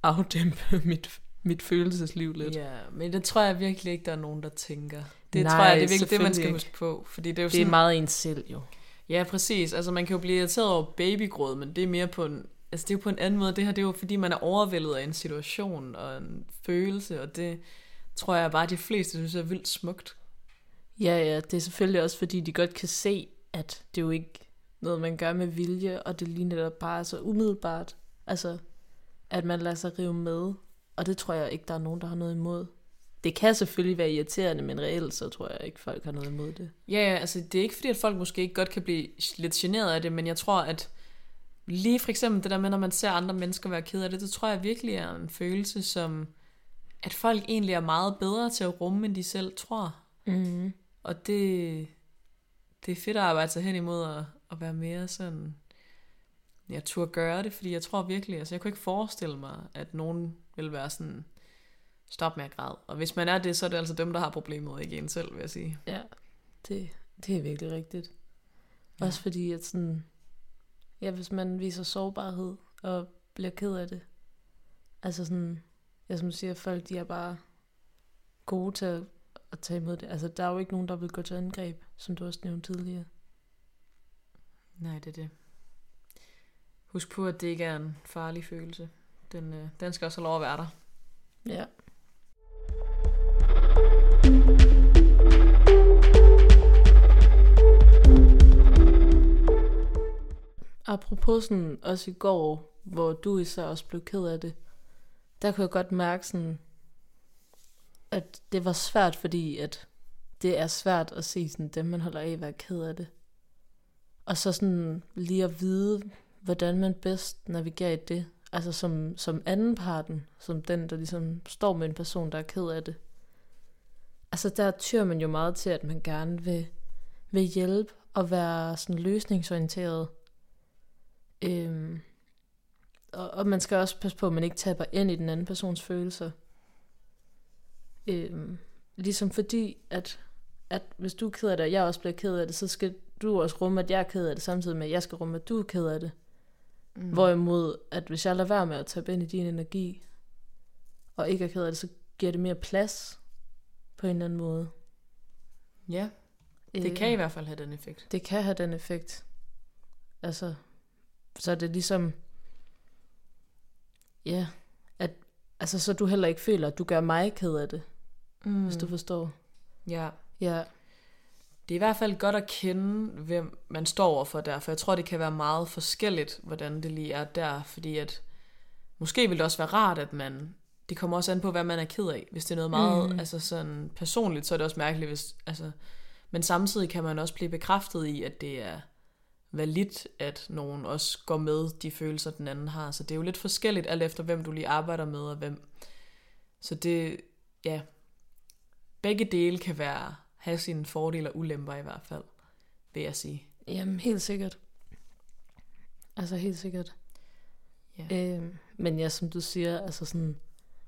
afdæmpe *laughs* mit, mit følelsesliv lidt. Ja, men det tror jeg virkelig ikke, der er nogen, der tænker. Det Nej, tror jeg, det er virkelig det, man skal huske på. Fordi det er jo Det er sådan, meget ens selv jo. Ja, præcis. Altså man kan jo blive irriteret over babygråd, men det er mere på en, altså det er jo på en anden måde. Det her det er jo fordi, man er overvældet af en situation og en følelse, og det tror jeg bare, de fleste synes er vildt smukt. Ja, ja, det er selvfølgelig også fordi, de godt kan se, at det jo ikke noget, man gør med vilje, og det lige netop bare så umiddelbart. Altså, at man lader sig rive med. Og det tror jeg ikke, der er nogen, der har noget imod. Det kan selvfølgelig være irriterende, men reelt så tror jeg ikke, folk har noget imod det. Ja, ja, altså det er ikke fordi, at folk måske ikke godt kan blive lidt generet af det, men jeg tror, at lige for eksempel det der med, når man ser andre mennesker være ked af det, det tror jeg virkelig er en følelse, som at folk egentlig er meget bedre til at rumme, end de selv tror. Mm. Og det, det er fedt at arbejde sig hen imod at, at være mere sådan, jeg turde gøre det, fordi jeg tror virkelig, altså jeg kunne ikke forestille mig, at nogen vil være sådan, stop med at græde. Og hvis man er det, så er det altså dem, der har problemet, ikke en selv, vil jeg sige. Ja, det, det er virkelig rigtigt. Ja. Også fordi, at sådan, ja, hvis man viser sårbarhed og bliver ked af det, altså sådan, jeg som siger, folk de er bare gode til at, at tage imod det. Altså, der er jo ikke nogen, der vil gå til angreb, som du også nævnte tidligere. Nej, det er det. Husk på, at det ikke er en farlig følelse. Den, øh, den skal også have lov at være der. Ja. Apropos sådan, også i går, hvor du især også blev ked af det, der kunne jeg godt mærke sådan, at det var svært, fordi at det er svært at se sådan dem, man holder af, være ked af det. Og så sådan lige at vide, hvordan man bedst navigerer i det. Altså som, som anden parten, som den, der ligesom står med en person, der er ked af det. Altså der tyr man jo meget til, at man gerne vil, vil hjælpe og være sådan løsningsorienteret. Øhm, og, og man skal også passe på, at man ikke taber ind i den anden persons følelser. Øhm, ligesom fordi, at, at hvis du er ked af det, og jeg også bliver ked af det, så skal du også rumme, at jeg er ked af det, samtidig med, at jeg skal rumme, at du er ked af det. Mm. Hvorimod, at hvis jeg lader være med at tabe ind i din energi, og ikke er ked af det, så giver det mere plads på en eller anden måde. Ja, det øh, kan i hvert fald have den effekt. Det kan have den effekt. Altså, så er det ligesom, ja, at, altså så du heller ikke føler, at du gør mig ked af det, mm. hvis du forstår. Ja. Ja. Det er i hvert fald godt at kende, hvem man står overfor der, for jeg tror, det kan være meget forskelligt, hvordan det lige er der, fordi at måske vil det også være rart, at man, det kommer også an på, hvad man er ked af. Hvis det er noget meget mm. altså sådan personligt, så er det også mærkeligt, hvis, altså, men samtidig kan man også blive bekræftet i, at det er validt, at nogen også går med de følelser, den anden har. Så det er jo lidt forskelligt, alt efter hvem du lige arbejder med, og hvem. Så det, ja, begge dele kan være have sine fordele og ulemper i hvert fald, vil jeg sige. Jamen, helt sikkert. Altså, helt sikkert. Ja. Øh, men ja, som du siger, altså sådan,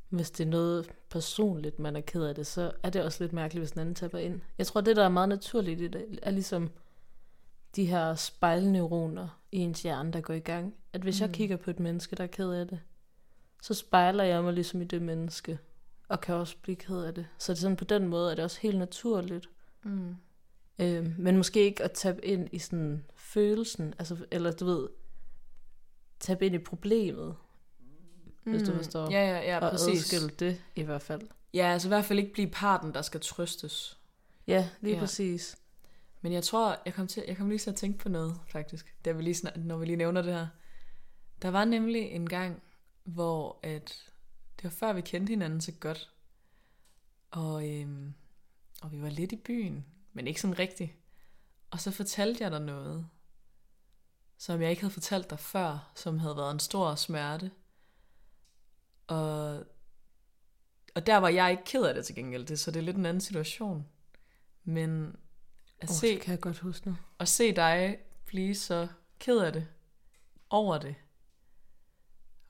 hvis det er noget personligt, man er ked af det, så er det også lidt mærkeligt, hvis den anden taber ind. Jeg tror, det, der er meget naturligt i det, er ligesom de her spejlneuroner i ens hjerne, der går i gang. At hvis mm. jeg kigger på et menneske, der er ked af det, så spejler jeg mig ligesom i det menneske og kan også blive ked af det. Så det er sådan på den måde, at det også helt naturligt. Mm. Øh, men måske ikke at tabe ind i sådan følelsen, altså, eller du ved, tabe ind i problemet, mm. hvis du mm. forstår. Ja, ja, ja, og præcis. Og det i hvert fald. Ja, altså i hvert fald ikke blive parten, der skal trøstes. Ja, lige ja. præcis. Men jeg tror, jeg kom, til, jeg kom lige til at tænke på noget, faktisk, der vi lige, når vi lige nævner det her. Der var nemlig en gang, hvor at det var før vi kendte hinanden så godt. Og, øhm, og vi var lidt i byen, men ikke sådan rigtigt. Og så fortalte jeg dig noget, som jeg ikke havde fortalt dig før, som havde været en stor smerte. Og, og der var jeg ikke ked af det til gengæld, det, så det er lidt en anden situation. Men at oh, se, det kan jeg godt huske nu. At se dig blive så ked af det, over det,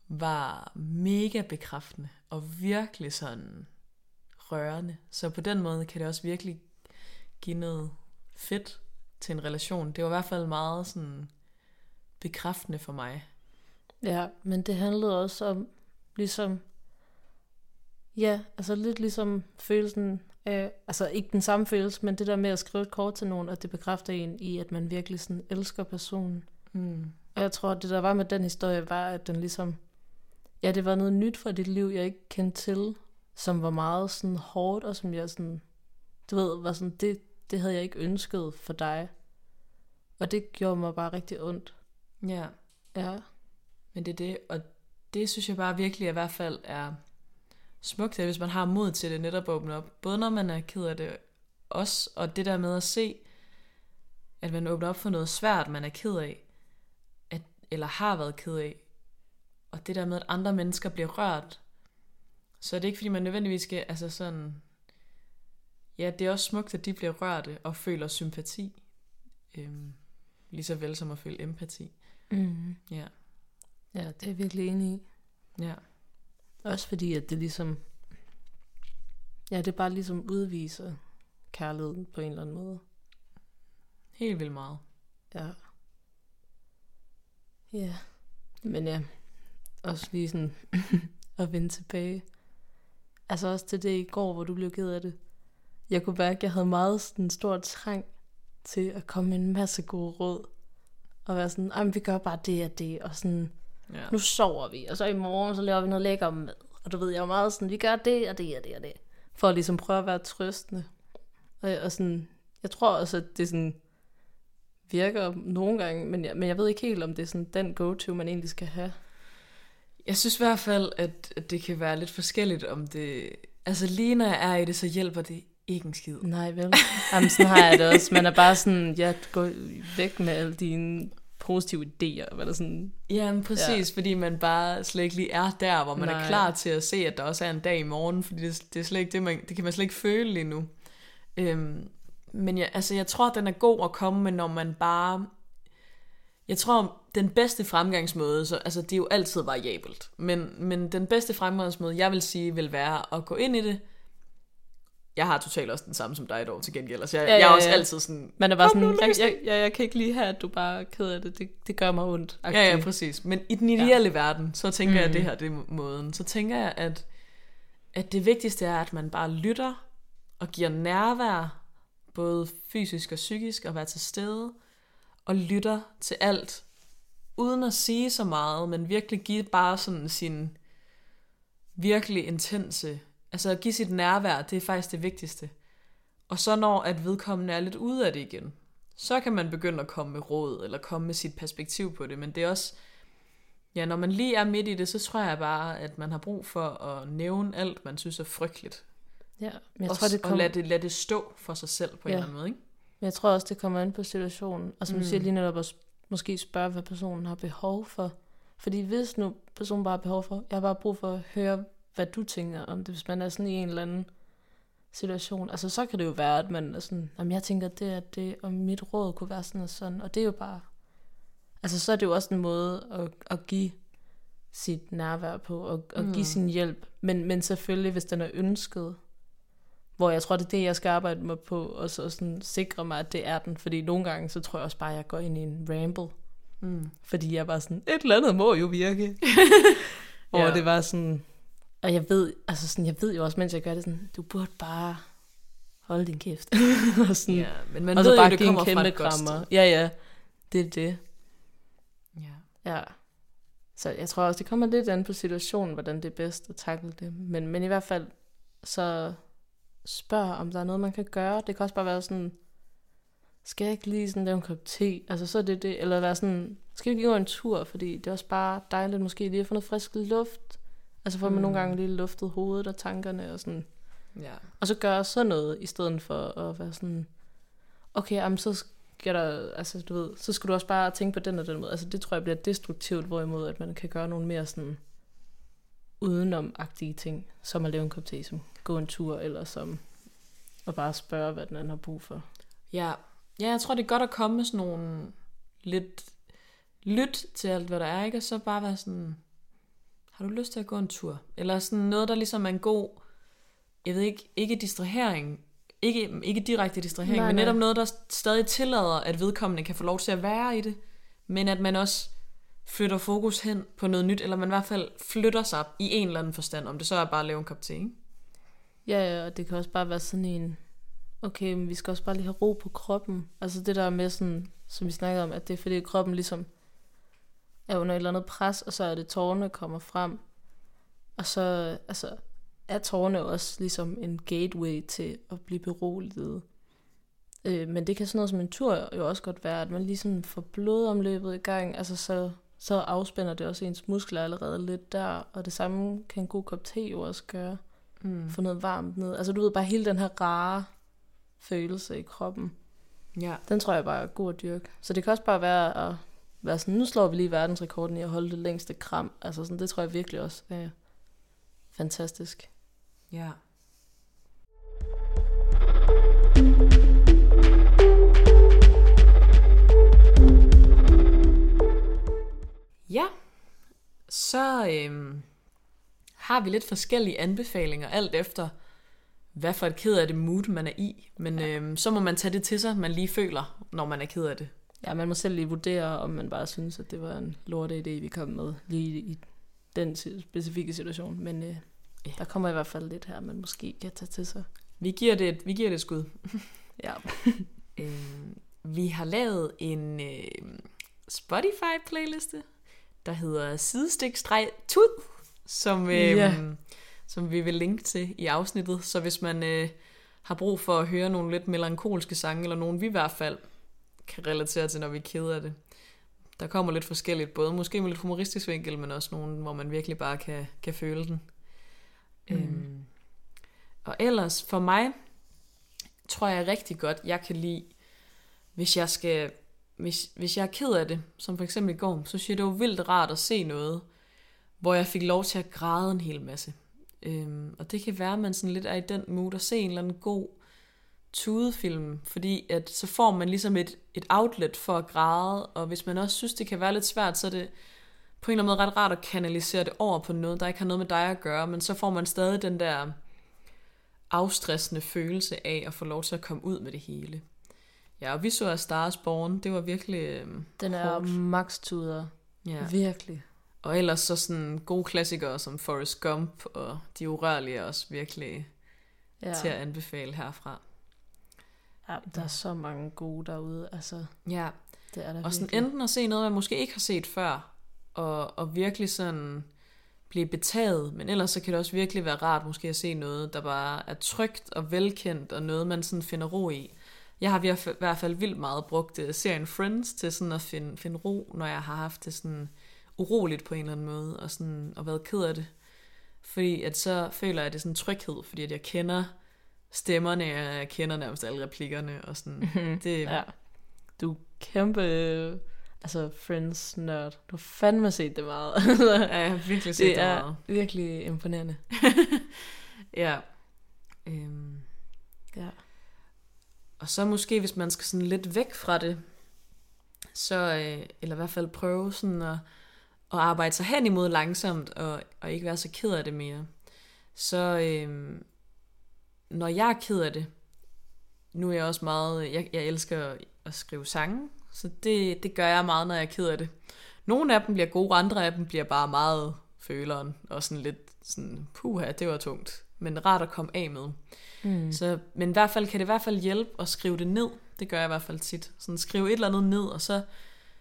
var mega bekræftende og virkelig sådan rørende. Så på den måde kan det også virkelig give noget fedt til en relation. Det var i hvert fald meget sådan bekræftende for mig. Ja, men det handlede også om ligesom ja, altså lidt ligesom følelsen af, altså ikke den samme følelse, men det der med at skrive et kort til nogen, og det bekræfter en i, at man virkelig sådan elsker personen. Mm. Og jeg tror, at det der var med den historie, var, at den ligesom ja, det var noget nyt fra dit liv, jeg ikke kendte til, som var meget sådan hårdt, og som jeg sådan, du ved, var sådan, det, det havde jeg ikke ønsket for dig. Og det gjorde mig bare rigtig ondt. Ja, Ja. men det er det, og det synes jeg bare virkelig i hvert fald er smukt, at hvis man har mod til det netop at åbne op. Både når man er ked af det også, og det der med at se, at man åbner op for noget svært, man er ked af, at, eller har været ked af, og det der med, at andre mennesker bliver rørt, så er det ikke, fordi man nødvendigvis skal, altså sådan, ja, det er også smukt, at de bliver rørte og føler sympati, øhm, lige så vel som at føle empati. Mm. Ja, Ja, det er jeg virkelig enig i. ja, Også fordi, at det ligesom... Ja, det bare ligesom udviser kærligheden på en eller anden måde. helt vildt meget. Ja. Ja. Men ja, også lige sådan *laughs* at vende tilbage. Altså også til det i går, hvor du blev ked af det. Jeg kunne mærke, at jeg havde meget sådan stor trang til at komme med en masse gode råd. Og være sådan, "Ej, men vi gør bare det og det, og sådan, Ja. nu sover vi, og så i morgen, så laver vi noget lækker mad. Og du ved, jeg var meget sådan, vi gør det og det og det og det. For at ligesom prøve at være trøstende. Og, og sådan, jeg tror også, at det sådan virker nogle gange, men jeg, men jeg ved ikke helt, om det er sådan den go-to, man egentlig skal have. Jeg synes i hvert fald, at, at det kan være lidt forskelligt, om det... Altså lige når jeg er i det, så hjælper det ikke en skid. Nej, vel? Jamen, sådan har jeg det også. Man er bare sådan, ja, gå væk med alle dine positive idéer. Eller sådan. Ja, men præcis, ja. fordi man bare slet ikke lige er der, hvor man Nej. Nej. er klar til at se, at der også er en dag i morgen, fordi det, det er slet ikke det, man, det kan man slet ikke føle lige nu. Øhm, men jeg, altså, jeg tror, den er god at komme med, når man bare... Jeg tror, den bedste fremgangsmåde, så, altså det er jo altid variabelt, men, men den bedste fremgangsmåde, jeg vil sige, vil være at gå ind i det. Jeg har totalt også den samme som dig dog til gengæld, altså jeg, Ja, ja, ja, jeg er også altid sådan, Man er bare nu, sådan, jeg, jeg, jeg, jeg, kan ikke lige have, at du bare er ked af det. Det, det gør mig ondt. Ja, ja, præcis. Men i den ideelle ja. verden, så tænker mm. jeg, at det Mm. her det er måden. Så tænker jeg, at, at det vigtigste er, at man bare lytter og giver nærvær, både fysisk og psykisk, og være til stede, og lytter til alt, uden at sige så meget, men virkelig give bare sådan sin virkelig intense, altså at give sit nærvær, det er faktisk det vigtigste. Og så når at vedkommende er lidt ude af det igen, så kan man begynde at komme med råd, eller komme med sit perspektiv på det, men det er også, ja, når man lige er midt i det, så tror jeg bare, at man har brug for at nævne alt, man synes er frygteligt. Ja, men jeg og, tror, det og kommer... lade, det, lade det stå for sig selv på en Ja. eller anden måde, ikke? Men jeg tror også, det kommer an på situationen. Og som mm. du siger lige netop sp- måske spørge, hvad personen har behov for. Fordi hvis nu personen bare har behov for, jeg har bare brug for at høre, hvad du tænker om det, hvis man er sådan i en eller anden situation. Altså så kan det jo være, at man er sådan, jamen jeg tænker det er det, og mit råd kunne være sådan og sådan. Og det er jo bare, altså så er det jo også en måde at, at give sit nærvær på, og, og mm. give sin hjælp. Men, men selvfølgelig, hvis den er ønsket, hvor jeg tror, det er det, jeg skal arbejde mig på, og så sådan sikre mig, at det er den. Fordi nogle gange, så tror jeg også bare, at jeg går ind i en ramble. Mm. Fordi jeg bare sådan, et eller andet må jo virke. *laughs* Hvor Ja. det var sådan, og jeg ved, altså sådan, jeg ved jo også, mens jeg gør det sådan, du burde bare holde din kæft. *laughs* og sådan, Ja, men man og ved så jo, bare det give en kommer fra kæmpe krammer. sted. Ja, ja, det er det. Ja. Ja. Så jeg tror også, det kommer lidt an på situationen, hvordan det er bedst at takle det. Men, men i hvert fald, så spørg, om der er noget, man kan gøre. Det kan også bare være sådan, skal jeg ikke lige sådan lave en kop te? Altså så er det det. Eller være sådan, skal vi ikke gå en tur? Fordi det er også bare dejligt måske lige at få noget frisk luft. Altså får man Mm. nogle gange lige luftet hovedet og tankerne og sådan. ja. Og så gøre sådan noget, i stedet for at være sådan, okay, jamen, så skal der, altså du ved, så skal du også bare tænke på den og den måde. Altså det tror jeg bliver destruktivt, hvorimod at man kan gøre nogle mere sådan udenomagtige ting, som at lave en kop te, som gå en tur, eller som at bare spørge, hvad den anden har brug for. Ja. ja, jeg tror, det er godt at komme med sådan nogle lidt lyt til alt, hvad der er, ikke? Og så bare være sådan, har du lyst til at gå en tur? Eller sådan noget, der ligesom er en god, jeg ved ikke, ikke distrahering, ikke, ikke direkte distrahering, Nej, men nej. netop noget, der stadig tillader, at vedkommende kan få lov til at være i det, men at man også flytter fokus hen på noget nyt, eller man i hvert fald flytter sig i en eller anden forstand, om det så er bare at lave en kop te, ikke? Ja, ja, og det kan også bare være sådan en, okay, men vi skal også bare lige have ro på kroppen. Altså det der med sådan, som vi snakkede om, at det er fordi kroppen ligesom er under et eller andet pres, og så er det tårerne kommer frem. Og så altså, er tårerne også ligesom en gateway til at blive beroliget. Øh, men det kan sådan noget som en tur jo også godt være, at man lige får blodomløbet i gang, altså så, så afspænder det også ens muskler allerede lidt der, og det samme kan en god kop te jo også gøre, Mm. få noget varmt ned. Altså du ved bare hele den her rare følelse i kroppen, Ja. den tror jeg bare er god at dyrke. Så det kan også bare være at være sådan, nu slår vi lige verdensrekorden i at holde det længste kram. Altså sådan, det tror jeg virkelig også er fantastisk. Ja. Ja, så øhm, har vi lidt forskellige anbefalinger, alt efter hvad for et ked af det mood man er i. Men øhm, så må man tage det til sig, man lige føler, når man er ked af det. Ja, man må selv lige vurdere, om man bare synes, at det var en lorte idé, vi kom med lige i den specifikke situation. Men øh, Ja. der kommer i hvert fald lidt her, man måske kan tage til sig. Vi giver det et, vi giver det et skud. *laughs* Ja. Øhm, vi har lavet en øh, Spotify-playliste, der hedder sidestik-tud, som, øh, Ja. som vi vil linke til i afsnittet. Så hvis man øh, har brug for at høre nogle lidt melankolske sange, eller nogle vi i hvert fald kan relatere til, når vi er kede af det. Der kommer lidt forskelligt, både måske med lidt humoristisk vinkel, men også nogle, hvor man virkelig bare kan, kan føle den. Mm. Øhm, og ellers, for mig, tror jeg rigtig godt, jeg kan lide, hvis jeg skal, hvis, hvis jeg er ked af det, som for eksempel i går, så synes jeg, det var vildt rart at se noget, hvor jeg fik lov til at græde en hel masse. Øhm, og det kan være, at man sådan lidt er i den mood at se en eller anden god tudefilm, fordi at så får man ligesom et, et outlet for at græde, og hvis man også synes, det kan være lidt svært, så er det på en eller anden måde ret rart at kanalisere det over på noget, der ikke har noget med dig at gøre, men så får man stadig den der afstressende følelse af at få lov til at komme ud med det hele. Ja, og vi så A Stars Born, det var virkelig øhm, Den er hårdt. max tuder. Ja. Virkelig. Og ellers så sådan gode klassikere som Forrest Gump og De Urørlige er også virkelig ja. Ja. til at anbefale herfra. ja, der er så mange gode derude. Altså, Ja, det er der og sådan virkelig. enten at se noget, man måske ikke har set før, og, og virkelig sådan blive betaget, men ellers så kan det også virkelig være rart måske at se noget, der bare er trygt og velkendt, og noget, man sådan finder ro i. Jeg har i hvert fald- vildt meget brugt uh, serien Friends til sådan at finde, finde ro, når jeg har haft det sådan uroligt på en eller anden måde, og, sådan, og været ked af det. Fordi at så føler jeg, at det er sådan en tryghed, fordi at jeg kender stemmerne, jeg kender nærmest alle replikkerne, og sådan, det, Ja. Du er kæmpe, øh, altså Friends nørd. Du har fandme set det meget. *laughs* Ja, jeg har virkelig set det, det er meget. virkelig imponerende. *laughs* Ja. Øhm. Ja. Og så måske, hvis man skal sådan lidt væk fra det, så, øh, eller i hvert fald prøve sådan at, at arbejde sig hen imod langsomt, og, og ikke være så ked af det mere. Så øh, når jeg er ked af det, nu er jeg også meget, jeg, jeg elsker at skrive sange, så det, det gør jeg meget, når jeg er ked af det. Nogle af dem bliver gode, andre af dem bliver bare meget føleren, og sådan lidt sådan, puha, det var tungt, men rart at komme af med. Mm. Så, men i hvert fald kan det i hvert fald hjælpe at skrive det ned. Det gør jeg i hvert fald tit. Sådan skrive et eller andet ned, og så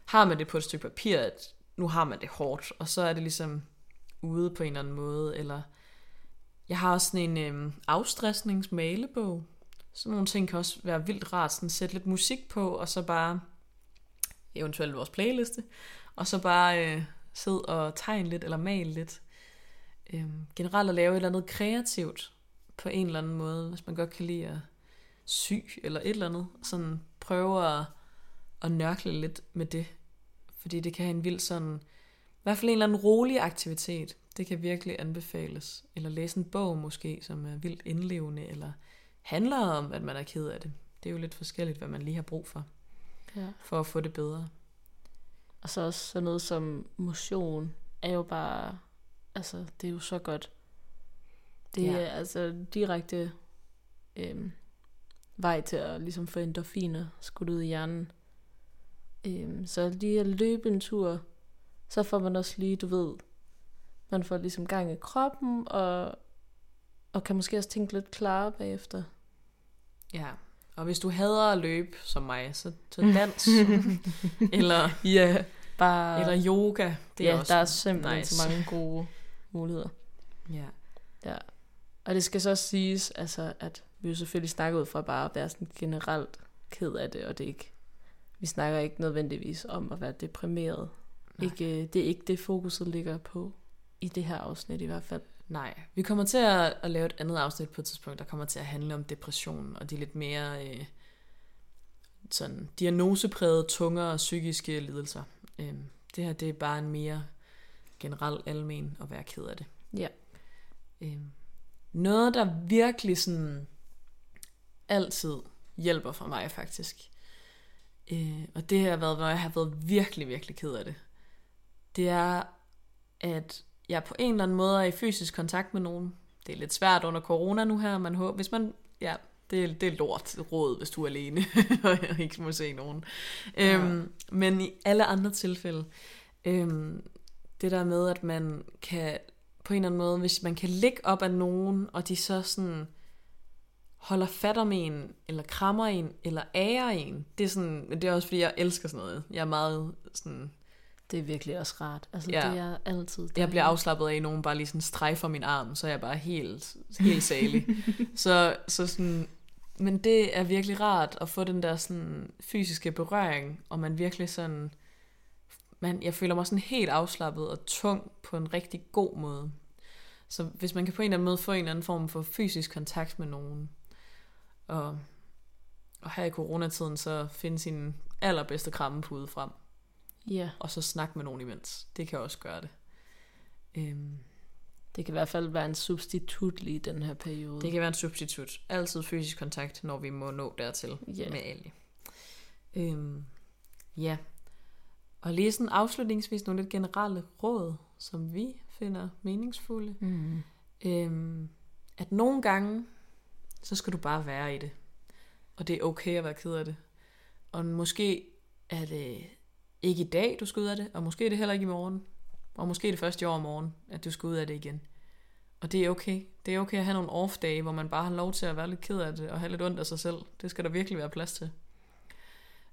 har man det på et stykke papir, at nu har man det hårdt, og så er det ligesom ude på en eller anden måde. Eller jeg har også sådan en øhm, afstressningsmalebog. Sådan nogle ting kan også være vildt rart. Sådan sætte lidt musik på, og så bare eventuelt vores playliste, og så bare øh, sidde og tegne lidt, eller male lidt. Øhm, generelt at lave et eller andet kreativt, på en eller anden måde, hvis man godt kan lide at sy eller et eller andet, sådan prøve at, at nørkle lidt med det, fordi det kan have en vild sådan, i hvert fald en eller anden rolig aktivitet, det kan virkelig anbefales, eller læse en bog måske, som er vildt indlevende, eller handler om, at man er ked af det. Det er jo lidt forskelligt, hvad man lige har brug for, Ja. for at få det bedre. Og så også sådan noget som motion er jo bare, altså det er jo så godt. Det Ja. er altså direkte øhm, vej til at ligesom få endorfiner skudt ud i hjernen. Øhm, så lige at løbe en tur, så får man også lige, du ved, man får ligesom gang i kroppen, og, og kan måske også tænke lidt klarere bagefter. Ja, og hvis du hader at løbe som mig, så, så *laughs* dans, eller, Ja, bare... eller yoga, det er ja, også der er simpelthen nice. så mange gode muligheder. Ja. Ja. Og det skal så også siges, altså, at vi jo selvfølgelig snakker ud fra bare at være sådan generelt ked af det, og det ikke, vi snakker ikke nødvendigvis om at være deprimeret. Ikke, øh, det er ikke det, fokuset ligger på, i det her afsnit i hvert fald. Nej, vi kommer til at, at lave et andet afsnit på et tidspunkt, der kommer til at handle om depression, og de lidt mere øh, sådan diagnoseprægede, tungere psykiske lidelser. Øh, det her, det er bare en mere generel almen at være ked af det. Ja. Øh, noget, der virkelig sådan altid hjælper for mig faktisk, øh, og det har været, hvor jeg har været virkelig, virkelig ked af det, det er, at jeg på en eller anden måde er i fysisk kontakt med nogen. Det er lidt svært under corona nu her, man håber, hvis man, ja, det er, det er lort råd, hvis du er alene, *laughs* og ikke må se nogen. Ja. Øhm, men i alle andre tilfælde, øhm, det der med, at man kan på en eller anden måde, hvis man kan ligge op af nogen, og de så sådan holder fat om en, eller krammer en, eller ærer en, det er sådan, det er også fordi, jeg elsker sådan noget. Jeg er meget sådan, Det er virkelig også rart. Altså, Ja. det er altid jeg dejligt. bliver afslappet af, at nogen bare lige sådan strejfer min arm, så er jeg bare helt, helt salig. *laughs* så, så sådan, men det er virkelig rart at få den der sådan fysiske berøring, og man virkelig sådan, man, jeg føler mig sådan helt afslappet og tung på en rigtig god måde. Så hvis man kan på en eller anden måde få en eller anden form for fysisk kontakt med nogen, og, og her i coronatiden, så finde sin allerbedste krammepude frem, Ja, og så snakke med nogen imens. Det kan også gøre det. Øhm, det kan i hvert fald være en substitut lige den her periode. det kan være en substitut. Altid fysisk kontakt, når vi må nå dertil Ja. med Ali. Øhm, ja. Og lige sådan afslutningsvis nogle lidt generelle råd, som vi finder meningsfulde. Mm. Øhm, at nogle gange, så skal du bare være i det. Og det er okay at være ked af det. Og måske er det ikke i dag, du skal ud af det, og måske er det heller ikke i morgen. Og måske er det først i år morgen, at du skal ud af det igen. Og det er okay. Det er okay at have nogle off-dage, hvor man bare har lov til at være lidt ked af det, og have lidt ondt af sig selv. Det skal der virkelig være plads til.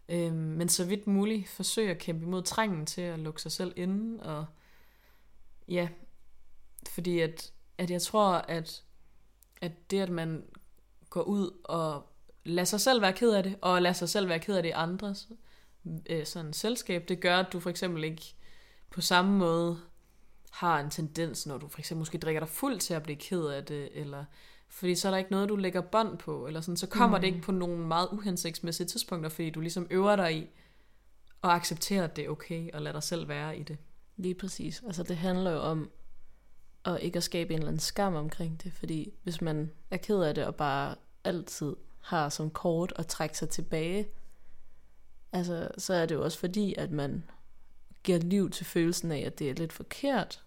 Øhm, men så vidt muligt, forsøge at kæmpe imod trængen til at lukke sig selv inde, og ja, fordi at, at jeg tror, at, at det, at man går ud og lader sig selv være ked af det, og lader sig selv være ked af det i andres øh, sådan selskab, det gør, at du for eksempel ikke på samme måde har en tendens, når du for eksempel måske drikker dig fuld til at blive ked af det, eller fordi så er der ikke noget, du lægger bånd på, eller sådan, så kommer mm. det ikke på nogle meget uhensigtsmæssige tidspunkter, fordi du ligesom øver dig i at acceptere, at det er okay, og lade dig selv være i det. Lige præcis. Altså det handler jo om at ikke at skabe en eller anden skam omkring det, fordi hvis man er ked af det og bare altid har som kort at trække sig tilbage, altså så er det jo også fordi, at man giver liv til følelsen af, at det er lidt forkert.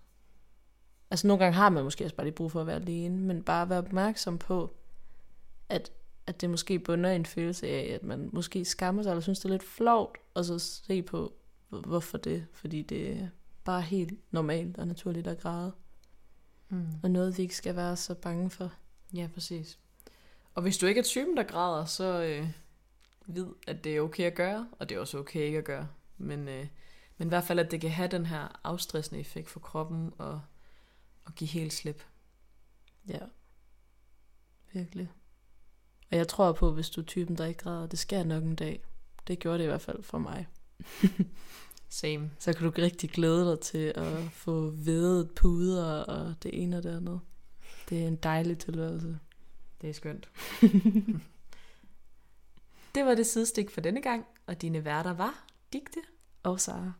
Altså nogle gange har man måske også bare lige brug for at være alene, men bare være opmærksom på, at, at det måske bunder en følelse af, at man måske skammer sig, eller synes det er lidt flovt, og så se på, hvor- hvorfor det, fordi det er bare helt normalt og naturligt at græde, Mm. og noget vi ikke skal være så bange for. Ja, præcis. Og hvis du ikke er typen, der græder, så øh, vid, at det er okay at gøre, og det er også okay ikke at gøre. Men, øh, men i hvert fald, at det kan have den her afstressende effekt for kroppen, og, og give helt slip. Ja, virkelig. Og jeg tror på, hvis du er typen, der ikke græder, det sker nok en dag. Det gjorde det i hvert fald for mig. *laughs* Same. Så kan du rigtig glæde dig til at få vedet puder og det ene og det andet. Det er en dejlig tilværelse. Det er skønt. *laughs* det var det sidestik for denne gang, og dine værter var Digte Og Sara.